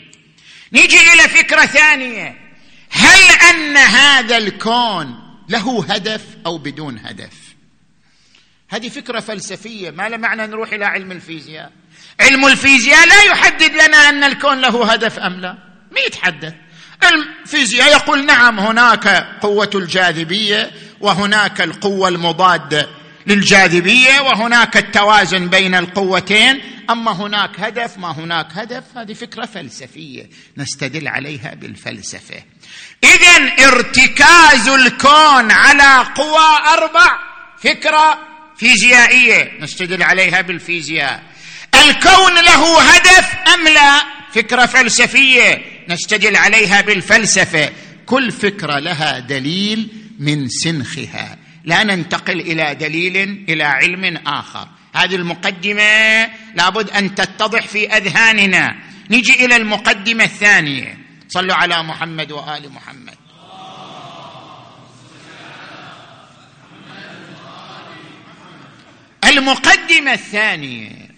نيجي إلى فكرة ثانية. هل أن هذا الكون له هدف أو بدون هدف؟ هذه فكرة فلسفية. ما له معنى نروح إلى علم الفيزياء. علم الفيزياء لا يحدد لنا أن الكون له هدف أم لا. ما يتحدث الفيزياء يقول نعم هناك قوة الجاذبية وهناك القوة المضادة للجاذبية وهناك التوازن بين القوتين. أما هناك هدف ما هناك هدف. هذه فكرة فلسفية نستدل عليها بالفلسفة. اذا ارتكاز الكون على قوى أربع. فكرة فيزيائية نستدل عليها بالفيزياء. الكون له هدف أم لا؟ فكرة فلسفية نستدل عليها بالفلسفة. كل فكرة لها دليل من سنخها. لا ننتقل إلى دليل إلى علم آخر. هذه المقدمة لابد أن تتضح في أذهاننا. نجي إلى المقدمة الثانية. صلوا على محمد وآل محمد. المقدمة الثانية.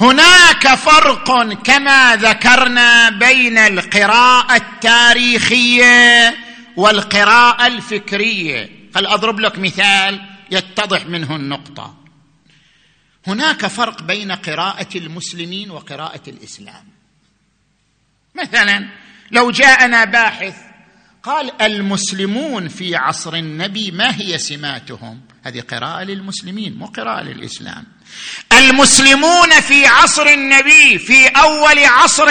هناك فرق كما ذكرنا بين القراءة التاريخية والقراءة الفكرية. هل أضرب لك مثال يتضح منه النقطة؟ هناك فرق بين قراءة المسلمين وقراءة الإسلام. مثلا لو جاءنا باحث قال المسلمون في عصر النبي ما هي سماتهم؟ هذه قراءة للمسلمين مو قراءة للإسلام. المسلمون في عصر النبي في أول عصر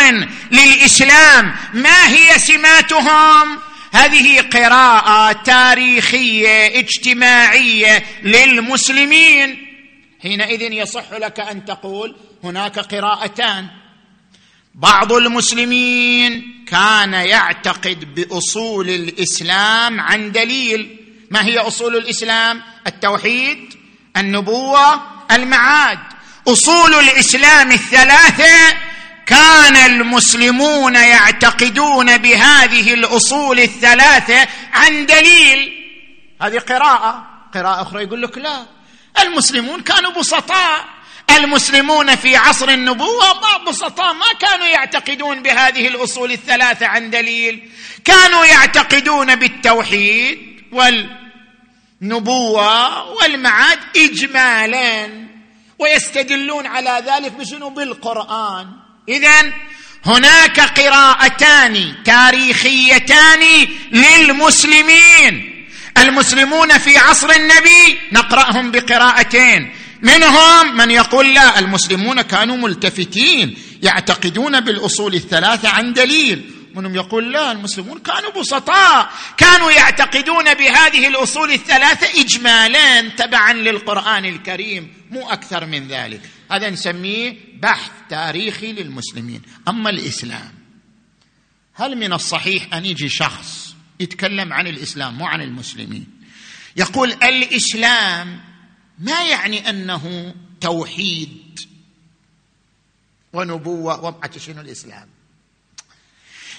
للإسلام ما هي سماتهم؟ هذه قراءة تاريخية اجتماعية للمسلمين. حينئذ يصح لك أن تقول هناك قراءتان. بعض المسلمين كان يعتقد بأصول الإسلام عن دليل. ما هي أصول الإسلام؟ التوحيد النبوة المعاد. أصول الإسلام الثلاثة كان المسلمون يعتقدون بهذه الأصول الثلاثة عن دليل. هذه قراءة. قراءة أخرى يقول لك لا. المسلمون كانوا بسطاء. المسلمون في عصر النبوة ما بسطاء ما كانوا يعتقدون بهذه الأصول الثلاثة عن دليل. كانوا يعتقدون بالتوحيد والنبوة والمعاد اجمالا ويستدلون على ذلك بشنو؟ بالقرآن. اذا هناك قراءتان تاريخيتان للمسلمين. المسلمون في عصر النبي نقرأهم بقراءتين. منهم من يقول لا المسلمون كانوا ملتفتين يعتقدون بالأصول الثلاثة عن دليل. منهم يقول لا المسلمون كانوا بسطاء كانوا يعتقدون بهذه الأصول الثلاثة اجمالا تبعا للقرآن الكريم مو أكثر من ذلك. هذا نسميه بحث تاريخي للمسلمين. أما الإسلام هل من الصحيح أن يجي شخص يتكلم عن الإسلام مو عن المسلمين؟ يقول الإسلام ما يعني أنه توحيد ونبوة وابعة شنو الإسلام؟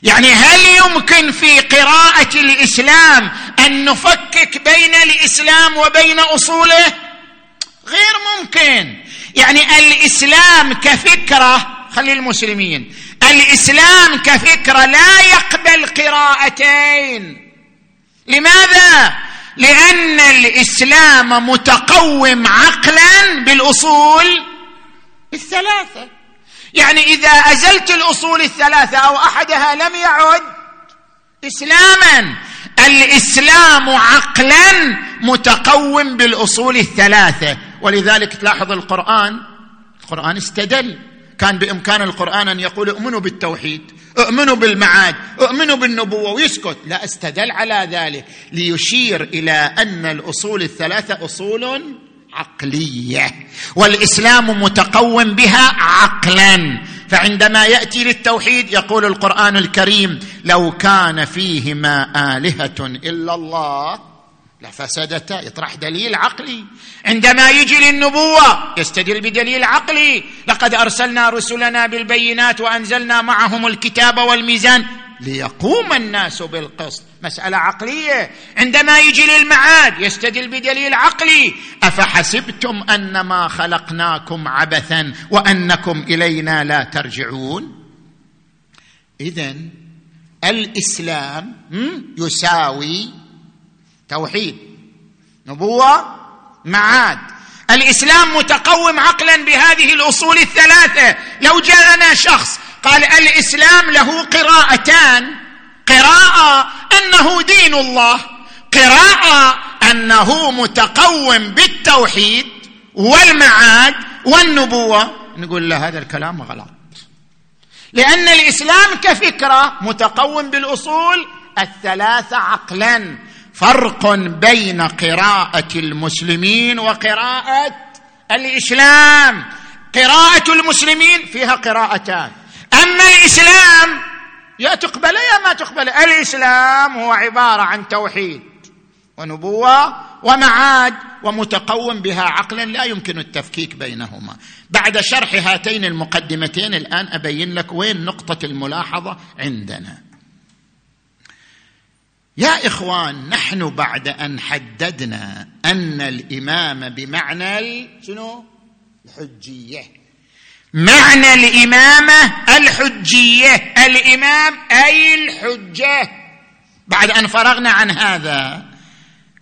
يعني هل يمكن في قراءة الإسلام أن نفكك بين الإسلام وبين أصوله؟ غير ممكن. يعني الإسلام كفكرة خلي المسلمين الإسلام كفكرة لا يقبل قراءتين. لماذا؟ لأن الإسلام متقوم عقلا بالأصول الثلاثة. يعني إذا أزلت الأصول الثلاثة أو أحدها لم يعد اسلاما الإسلام عقلا متقوم بالأصول الثلاثة. ولذلك تلاحظ القرآن القرآن استدل. كان بإمكان القرآن أن يقول اؤمنوا بالتوحيد. أؤمنوا بالمعاد أؤمنوا بالنبوة ويسكت. لا أستدل على ذلك. ليشير إلى أن الأصول الثلاثة أصول عقلية والإسلام متقوم بها عقلا. فعندما يأتي للتوحيد يقول القرآن الكريم لو كان فيهما آلهة إلا الله لفسدتا يطرح دليل عقلي. عندما يجي للنبوة يستدل بدليل عقلي. لقد أرسلنا رسلنا بالبينات وأنزلنا معهم الكتاب والميزان ليقوم الناس بالقسط. مسألة عقلية. عندما يجي للمعاد يستدل بدليل عقلي. أفحسبتم أنما خلقناكم عبثا وأنكم إلينا لا ترجعون؟ اذا الإسلام يساوي توحيد نبوة معاد. الإسلام متقوم عقلا بهذه الأصول الثلاثة. لو جاءنا شخص قال الإسلام له قراءتان قراءة أنه دين الله قراءة أنه متقوم بالتوحيد والمعاد والنبوة نقول له هذا الكلام غلط. لأن الإسلام كفكرة متقوم بالأصول الثلاثة عقلا. فرق بين قراءة المسلمين وقراءة الإسلام. قراءة المسلمين فيها قراءتان. أما الإسلام يا تقبل يا ما تقبل. الإسلام هو عبارة عن توحيد ونبوة ومعاد ومتقوم بها عقلا لا يمكن التفكيك بينهما. بعد شرح هاتين المقدمتين الآن أبين لك وين نقطة الملاحظة عندنا. يا إخوان نحن بعد أن حددنا أن الإمام بمعنى شنو؟ الحجية. معنى الإمامة الحجية. الإمام أي الحجة. بعد أن فرغنا عن هذا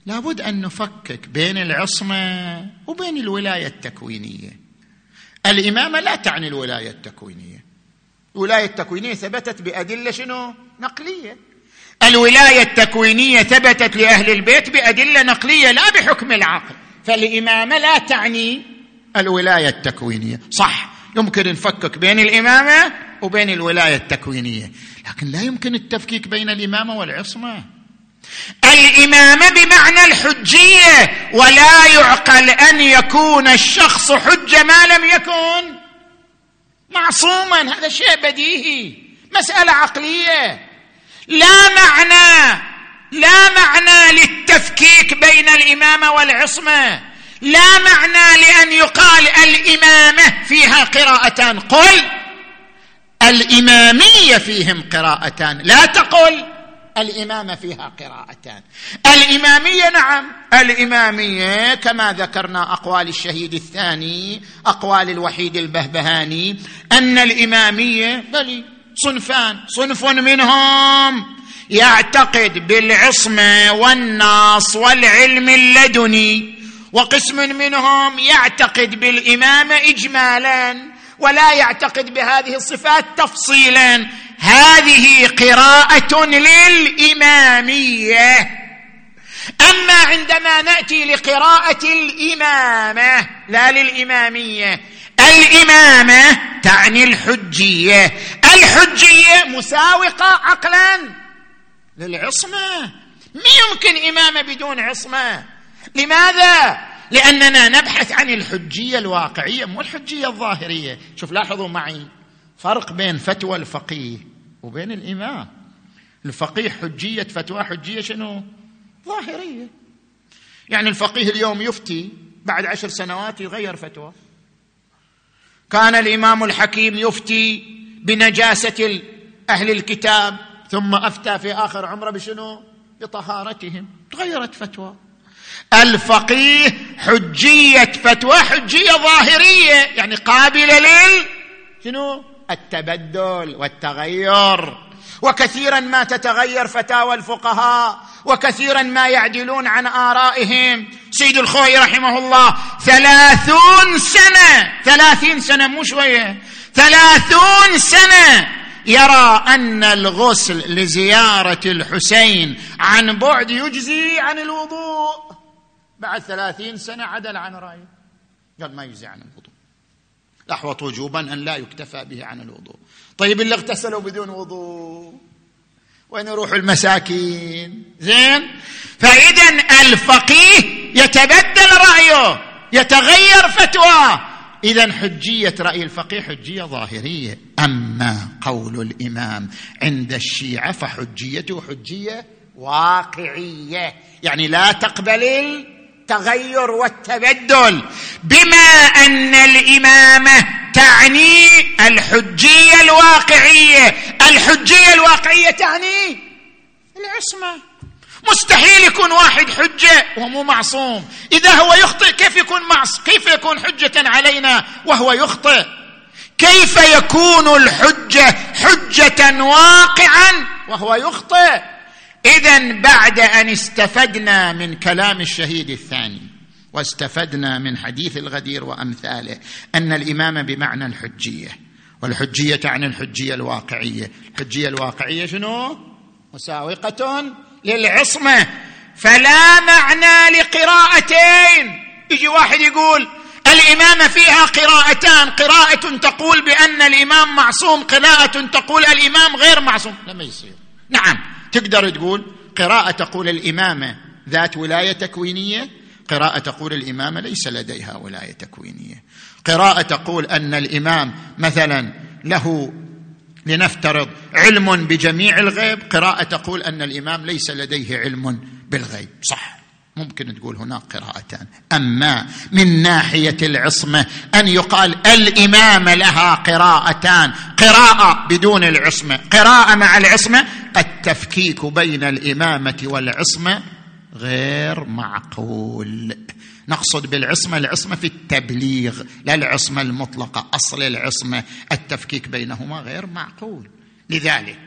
لابد أن نفكك بين العصمة وبين الولاية التكوينية. الإمامة لا تعني الولاية التكوينية. الولاية التكوينية ثبتت بأدلة شنو؟ نقلية. الولاية التكوينية ثبتت لأهل البيت بأدلة نقلية لا بحكم العقل. فالامامه لا تعني الولاية التكوينية. صح يمكن نفكك بين الإمامة وبين الولاية التكوينية لكن لا يمكن التفكيك بين الإمامة والعصمة. الإمامة بمعنى الحجية ولا يعقل أن يكون الشخص حجه ما لم يكن. معصوما هذا شيء بديهي مسألة عقلية. لا معنى لا معنى للتفكيك بين الإمامة والعصمة. لا معنى لأن يقال الإمامة فيها قراءتان. قل الإمامية فيهم قراءتان. لا تقل الإمامة فيها قراءتان. الإمامية نعم الإمامية كما ذكرنا أقوال الشهيد الثاني أقوال الوحيد البهبهاني أن الإمامية بل صنفان صنف منهم يعتقد بالعصمه والناص والعلم اللدني وقسم منهم يعتقد بالامامه اجمالا ولا يعتقد بهذه الصفات تفصيلا. هذه قراءة للإمامية. أما عندما نأتي لقراءة الإمامة لا للإمامية الإمامة تعني الحجية. الحجية مساوقة عقلا للعصمة. ما يمكن إمامة بدون عصمة. لماذا؟ لأننا نبحث عن الحجية الواقعية مو الحجية الظاهرية. شوف لاحظوا معي فرق بين فتوى الفقيه وبين الإمام. الفقيه حجية فتوى حجية شنو؟ ظاهرية. يعني الفقيه اليوم يفتي بعد عشر سنوات يغير فتوى. كان الإمام الحكيم يفتي بنجاسة أهل الكتاب. ثم أفتى في آخر عمره بشنو؟ بطهارتهم. تغيرت فتوى. الفقيه حجية فتوى حجية ظاهرية يعني قابلة لل شنو؟ التبدل والتغير. وكثيرا ما تتغير فتاوى الفقهاء وكثيرا ما يعدلون عن آرائهم. سيد الخوي رحمه الله ثلاثون سنة ثلاثين سنة مو شوية. ثلاثون سنة يرى أن الغسل لزيارة الحسين عن بعد يجزي عن الوضوء. بعد ثلاثين سنة عدل عن رأيه. قال ما يجزي عن الوضوء. الأحوط وجوبا أن لا يكتفى به عن الوضوء. طيب اللي اغتسلوا بدون وضوء؟ وين يروحوا المساكين؟ زين. فإذا الفقيه يتبدل رأيه يتغير فتوى إذا حجية رأي الفقيه حجية ظاهرية. أما قول الإمام عند الشيعة فحجيته حجية واقعية. يعني لا تقبل التغير والتبدل. بما أن الإمامة تعني الحجية الواقعية. الحجية الواقعية تعني العصمة. مستحيل يكون واحد حجة وهو مو معصوم. إذا هو يخطئ كيف يكون معص كيف يكون حجة علينا وهو يخطئ؟ كيف يكون الحجة حجة واقعا وهو يخطئ؟ اذا بعد أن استفدنا من كلام الشهيد الثاني واستفدنا من حديث الغدير وأمثاله أن الامامه بمعنى الحجية والحجية تعني الحجية الواقعية. الحجية الواقعية شنو؟ مساوقة للعصمة. فلا معنى لقراءتين. يجي واحد يقول الامامه فيها قراءتان. قراءة تقول بأن الإمام معصوم قراءة تقول الإمام غير معصوم. لما يصير. نعم. تقدر تقول قراءة تقول الامامه ذات ولاية تكوينية. قراءة تقول الامامه ليس لديها ولاية تكوينية. قراءة تقول أن الإمام مثلا له لنفترض علم بجميع الغيب. قراءة تقول أن الإمام ليس لديه علم بالغيب. صح ممكن تقول هناك قراءتان. أما من ناحية العصمة أن يقال الامامه لها قراءتان. قراءة بدون العصمة. قراءة مع العصمة. التفكيك بين الإمامة والعصمة غير معقول. نقصد بالعصمة العصمة في التبليغ لا العصمة المطلقة. أصل العصمة التفكيك بينهما غير معقول. لذلك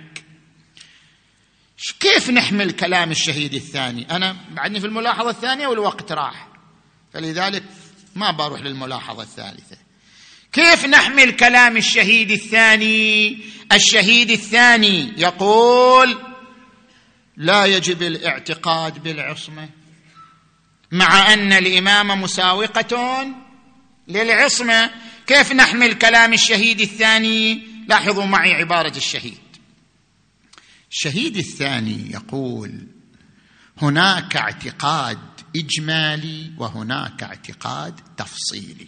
كيف نحمل كلام الشهيد الثاني؟ أنا بعدني في الملاحظة الثانية والوقت راح. فلذلك ما بروح للملاحظة الثالثة. كيف نحمل كلام الشهيد الثاني؟ الشهيد الثاني يقول لا يجب الاعتقاد بالعصمة مع أن الامامه مساوقة للعصمة. كيف نحمل كلام الشهيد الثاني؟ لاحظوا معي عبارة الشهيد. الشهيد الثاني يقول هناك اعتقاد إجمالي وهناك اعتقاد تفصيلي.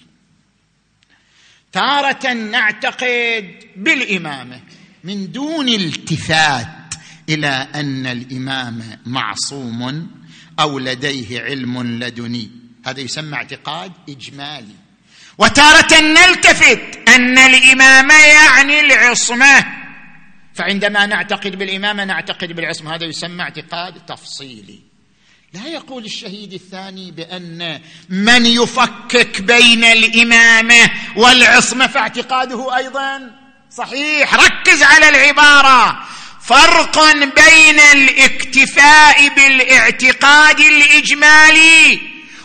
تارة نعتقد بالإمامة من دون التفات إلى أن الإمام معصوم أو لديه علم لدني. هذا يسمى اعتقاد إجمالي. وتارة نلتفت أن الامامه يعني العصمة. فعندما نعتقد بالإمامة نعتقد بالعصمة. هذا يسمى اعتقاد تفصيلي. لا يقول الشهيد الثاني بأن من يفكك بين الإمامة والعصمة فاعتقاده أيضا صحيح. ركز على العبارة. فرق بين الاكتفاء بالاعتقاد الإجمالي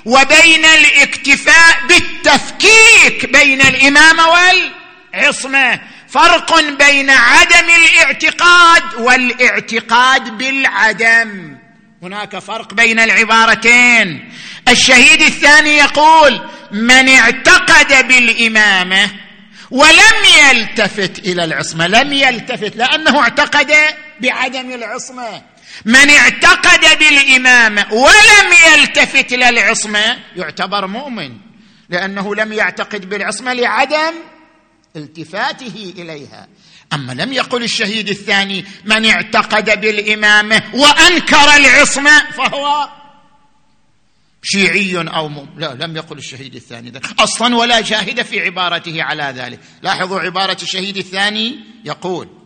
وبين الاكتفاء بالتفكيك بين الامامه والعصمة. فرق بين عدم الاعتقاد والاعتقاد بالعدم. هناك فرق بين العبارتين. الشهيد الثاني يقول من اعتقد بالإمامة ولم يلتفت إلى العصمة لم يلتفت لأنه اعتقد بعدم العصمة. من اعتقد بالإمامة ولم يلتفت إلى العصمة يعتبر مؤمن لأنه لم يعتقد بالعصمة لعدم التفاته إليها. أما لم يقل الشهيد الثاني من اعتقد بالإمامة وأنكر العصمة فهو شيعي أو م... لا لم يقل الشهيد الثاني ذلك أصلا ولا جاهد في عبارته على ذلك. لاحظوا عبارة الشهيد الثاني يقول.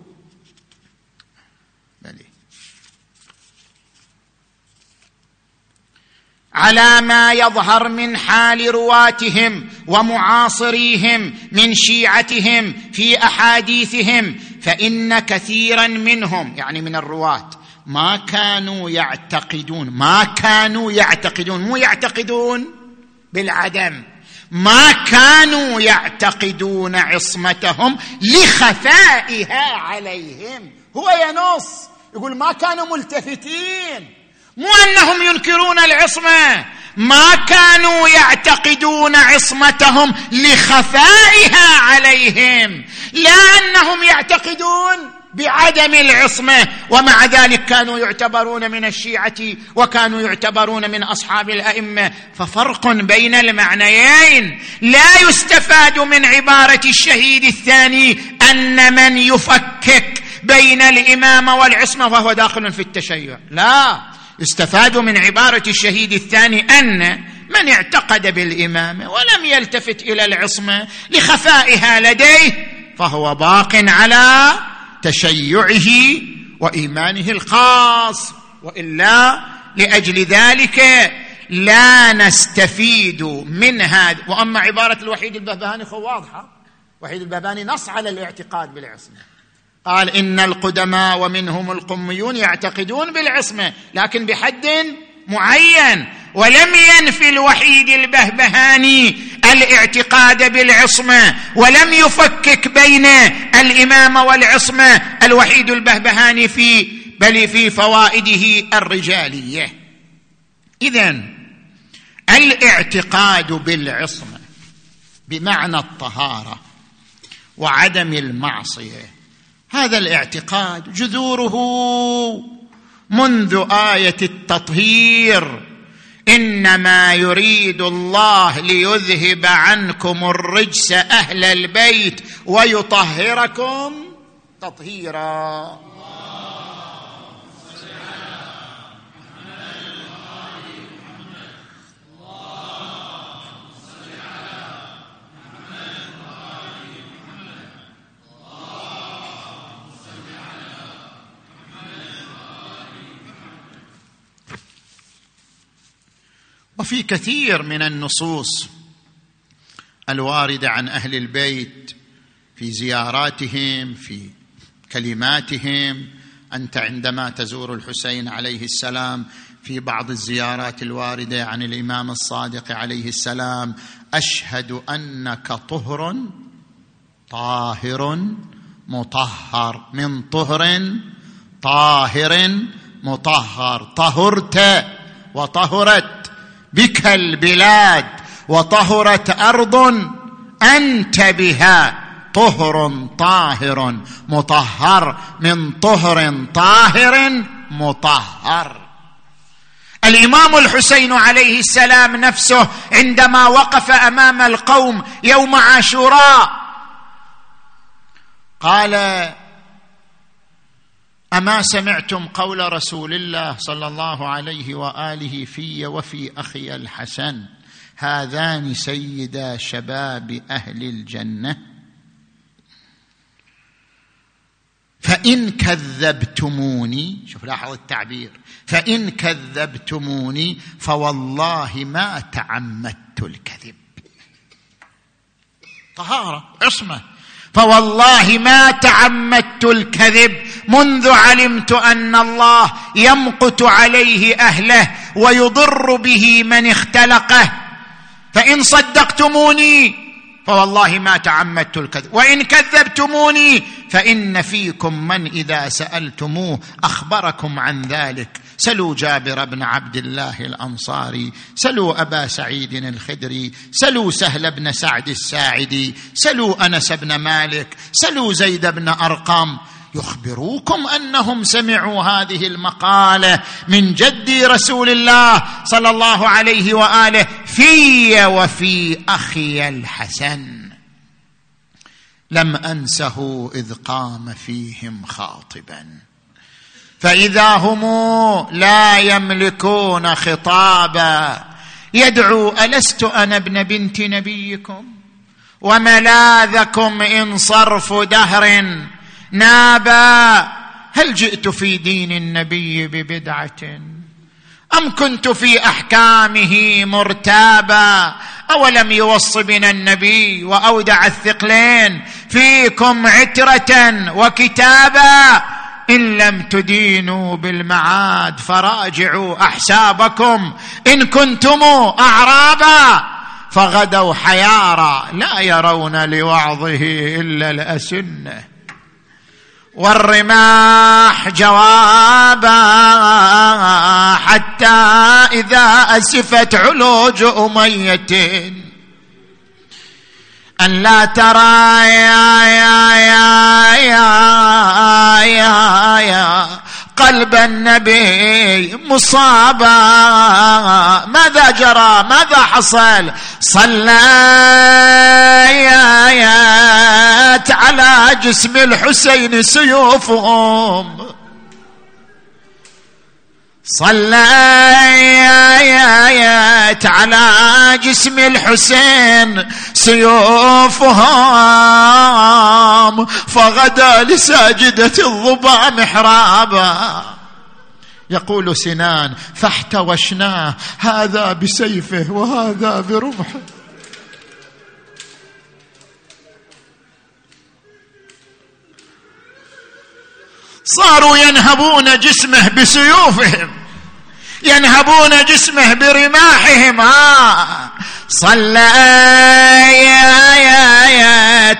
على ما يظهر من حال رواتهم ومعاصريهم من شيعتهم في أحاديثهم فإن كثيرا منهم يعني من الرواة ما كانوا يعتقدون ما كانوا يعتقدون مو يعتقدون بالعدم ما كانوا يعتقدون عصمتهم لخفائها عليهم. هو ينص يقول ما كانوا ملتفتين مو أنهم ينكرون العصمة ما كانوا يعتقدون عصمتهم لخفائها عليهم لا أنهم يعتقدون بعدم العصمة ومع ذلك كانوا يعتبرون من الشيعة وكانوا يعتبرون من أصحاب الأئمة. ففرق بين المعنيين. لا يستفاد من عبارة الشهيد الثاني أن من يفكك بين الامامه والعصمة وهو داخل في التشيع. لا يستفاد من عبارة الشهيد الثاني أن من اعتقد بالامامه ولم يلتفت إلى العصمة لخفائها لديه فهو باق على تشيعه وإيمانه الخاص وإلا لأجل ذلك لا نستفيد من هذا. وأما عبارة الوحيد البهبهاني خو واضحة. وحيد البهبهاني نص على الاعتقاد بالعصمة. قال إن القدماء ومنهم القميون يعتقدون بالعصمة لكن بحد معين. ولم ينفي الوحيد البهبهاني الاعتقاد بالعصمة ولم يفكك بين الامامه والعصمة الوحيد البهبهاني في بل في فوائده الرجالية. اذا الاعتقاد بالعصمة بمعنى الطهارة وعدم المعصية هذا الاعتقاد جذوره منذ آية التطهير. إنما يريد الله ليذهب عنكم الرجس أهل البيت ويطهركم تطهيرا. وفي كثير من النصوص الواردة عن أهل البيت في زياراتهم في كلماتهم أنت عندما تزور الحسين عليه السلام في بعض الزيارات الواردة عن الإمام الصادق عليه السلام أشهد أنك طهر طاهر مطهر. من طهر طاهر مطهر. طهرت وطهرت. بك البلاد وطهرت أرض أنت بها طهر طاهر مطهر من طهر طاهر مطهر. الإمام الحسين عليه السلام نفسه عندما وقف أمام القوم يوم عاشوراء قال أما سمعتم قول رسول الله صلى الله عليه وآله في وفي أخي الحسن هذان سيدا شباب أهل الجنة. فإن كذبتموني شوف لاحظ التعبير فإن كذبتموني فوالله ما تعمدت الكذب. طهارة عصمة. فوالله ما تعمدت الكذب منذ علمت أن الله يمقت عليه أهله ويضر به من اختلقه. فإن صدقتموني فوالله ما تعمدت الكذب. وإن كذبتموني فإن فيكم من إذا سألتموه أخبركم عن ذلك. سلوا جابر بن عبد الله الأنصاري سلوا أبا سعيد الخدري سلوا سهل بن سعد الساعدي سلوا أنس بن مالك سلوا زيد بن أرقم. يخبروكم أنهم سمعوا هذه المقالة من جدي رسول الله صلى الله عليه وآله في وفي أخي الحسن. لم أنسه إذ قام فيهم خاطبا. فإذا هم لا يملكون خطابا يدعو ألست أنا ابن بنت نبيكم؟ وملاذكم إن صرف دهر نابا هل جئت في دين النبي ببدعة؟ أم كنت في أحكامه مرتابا؟ أولم يوص بنا النبي وأودع الثقلين؟ فيكم عترة وكتابا؟ إن لم تدينوا بالمعاد فراجعوا أحسابكم. إن كنتم أعرابا فغدوا حيارى لا يرون لوعظه إلا الأسنة. والرماح جوابا حتى إذا أسفت علوج أمية. أن لا ترى يا يا يا يا يا, يا قلب النبي مصابا ماذا جرى ماذا حصل صليت على جسم الحسين سيوفهم صليت على جسم الحسين سيوفهم فغدا لساجدة الظبا محرابا. يقول سنان فاحتوشناه هذا بسيفه وهذا برمحه صاروا ينهبون جسمه بسيوفهم. ينهبون جسمه برماحهم آه صليت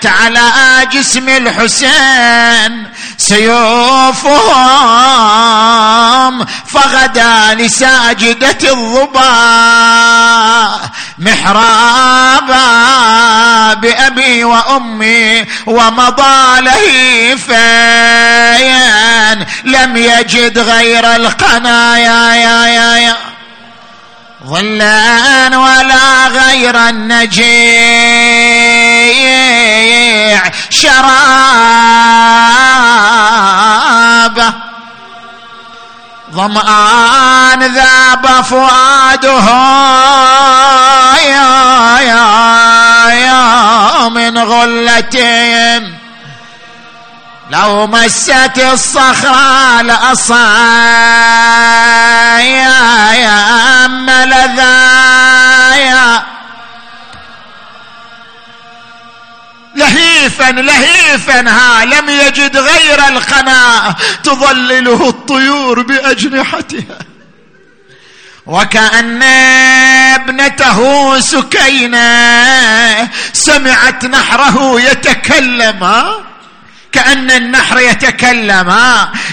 على جسم الحسين. سيوفهم فغدا لساجدة الظبا محرابا بأبي وأمي ومضى لهيفين لم يجد غير القنايا يا يا يا. ظلا ولا غير النجيع شرابه ظمآن ذاب فؤاده يا يا يا من غلة. لو مست الصخرة لأصايا يا ملذا شعبا لهيفا ها لم يجد غير القناة تظلله الطيور بأجنحتها. وكأن ابنته سكينة سمعت نحره يتكلم كأن النحر يتكلم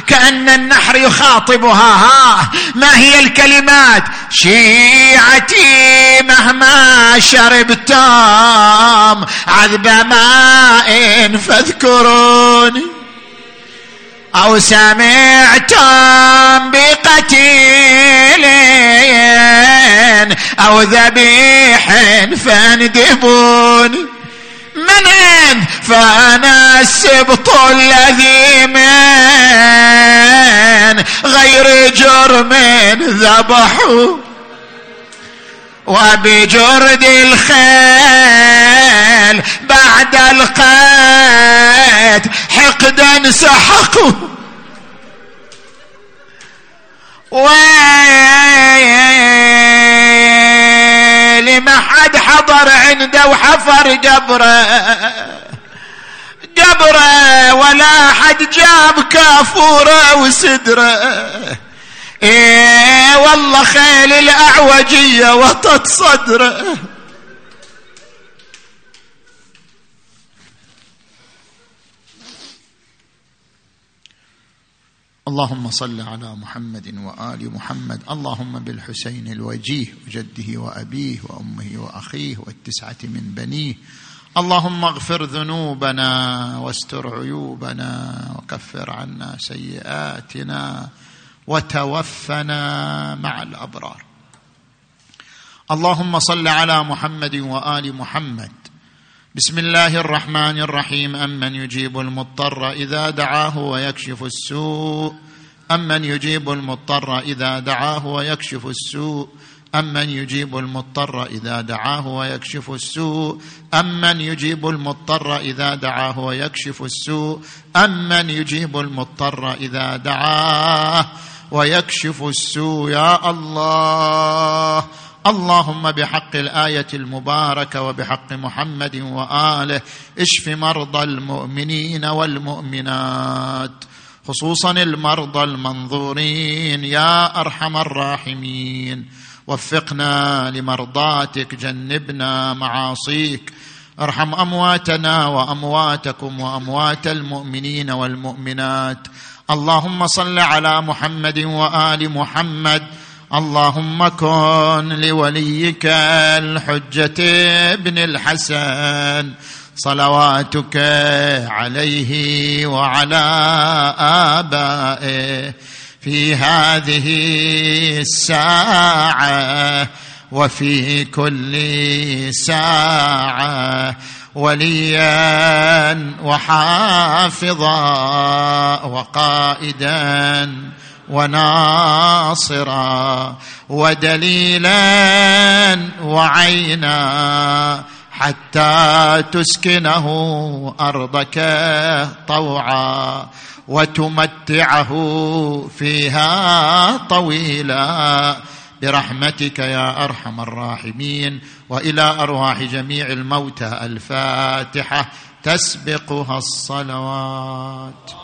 كأن النحر يخاطبها ها؟ ما هي الكلمات؟ شيعتي مهما شربتم عذب ماء فاذكروني أو سمعتم بقتيل أو ذبيح فاندبون من أنت فأنا السبط الذي من غير جرم ذبحوا وبجرد الخيل بعد القيد حقدا سحقوا ويلي ما حد حضر عنده وحفر قبره قبره ولا حد جاب كافوره وسدره. إيه والله خيل الأعوجية وطت صدره. اللهم صل على محمد وآل محمد. اللهم بالحسين الوجيه وجده وأبيه وأمه وأخيه والتسعة من بنيه. اللهم اغفر ذنوبنا واستر عيوبنا وكفر عنا سيئاتنا وتوفنا مع الأبرار. اللهم صل على محمد وآل محمد. بسم الله الرحمن الرحيم. أمن يجيب المضطر إذا دعاه ويكشف السوء. أمن يجيب المضطر إذا دعاه ويكشف السوء. أمن يجيب المضطر إذا دعاه ويكشف السوء. أمن يجيب المضطر إذا دعاه ويكشف السوء. أمن يجيب المضطر إذا دعاه ويكشف السوء. يا الله. اللهم بحق الآية المباركة وبحق محمد وآله اشف مرضى المؤمنين والمؤمنات خصوصا المرضى المنظورين يا أرحم الراحمين. وفقنا لمرضاتك جنبنا معاصيك. ارحم أمواتنا وأمواتكم وأموات المؤمنين والمؤمنات. اللهم صل على محمد وآل محمد اللهم كن لوليك الحجة ابن الحسن صلواتك عليه وعلى آبائه في هذه الساعة وفي كل ساعة وليا وحافظا وقائدا وناصرا ودليلا وعينا حتى تسكنه أرضك طوعا وتمتعه فيها طويلا. برحمتك يا أرحم الراحمين وإلى أرواح جميع الموتى الفاتحة تسبقها الصلوات.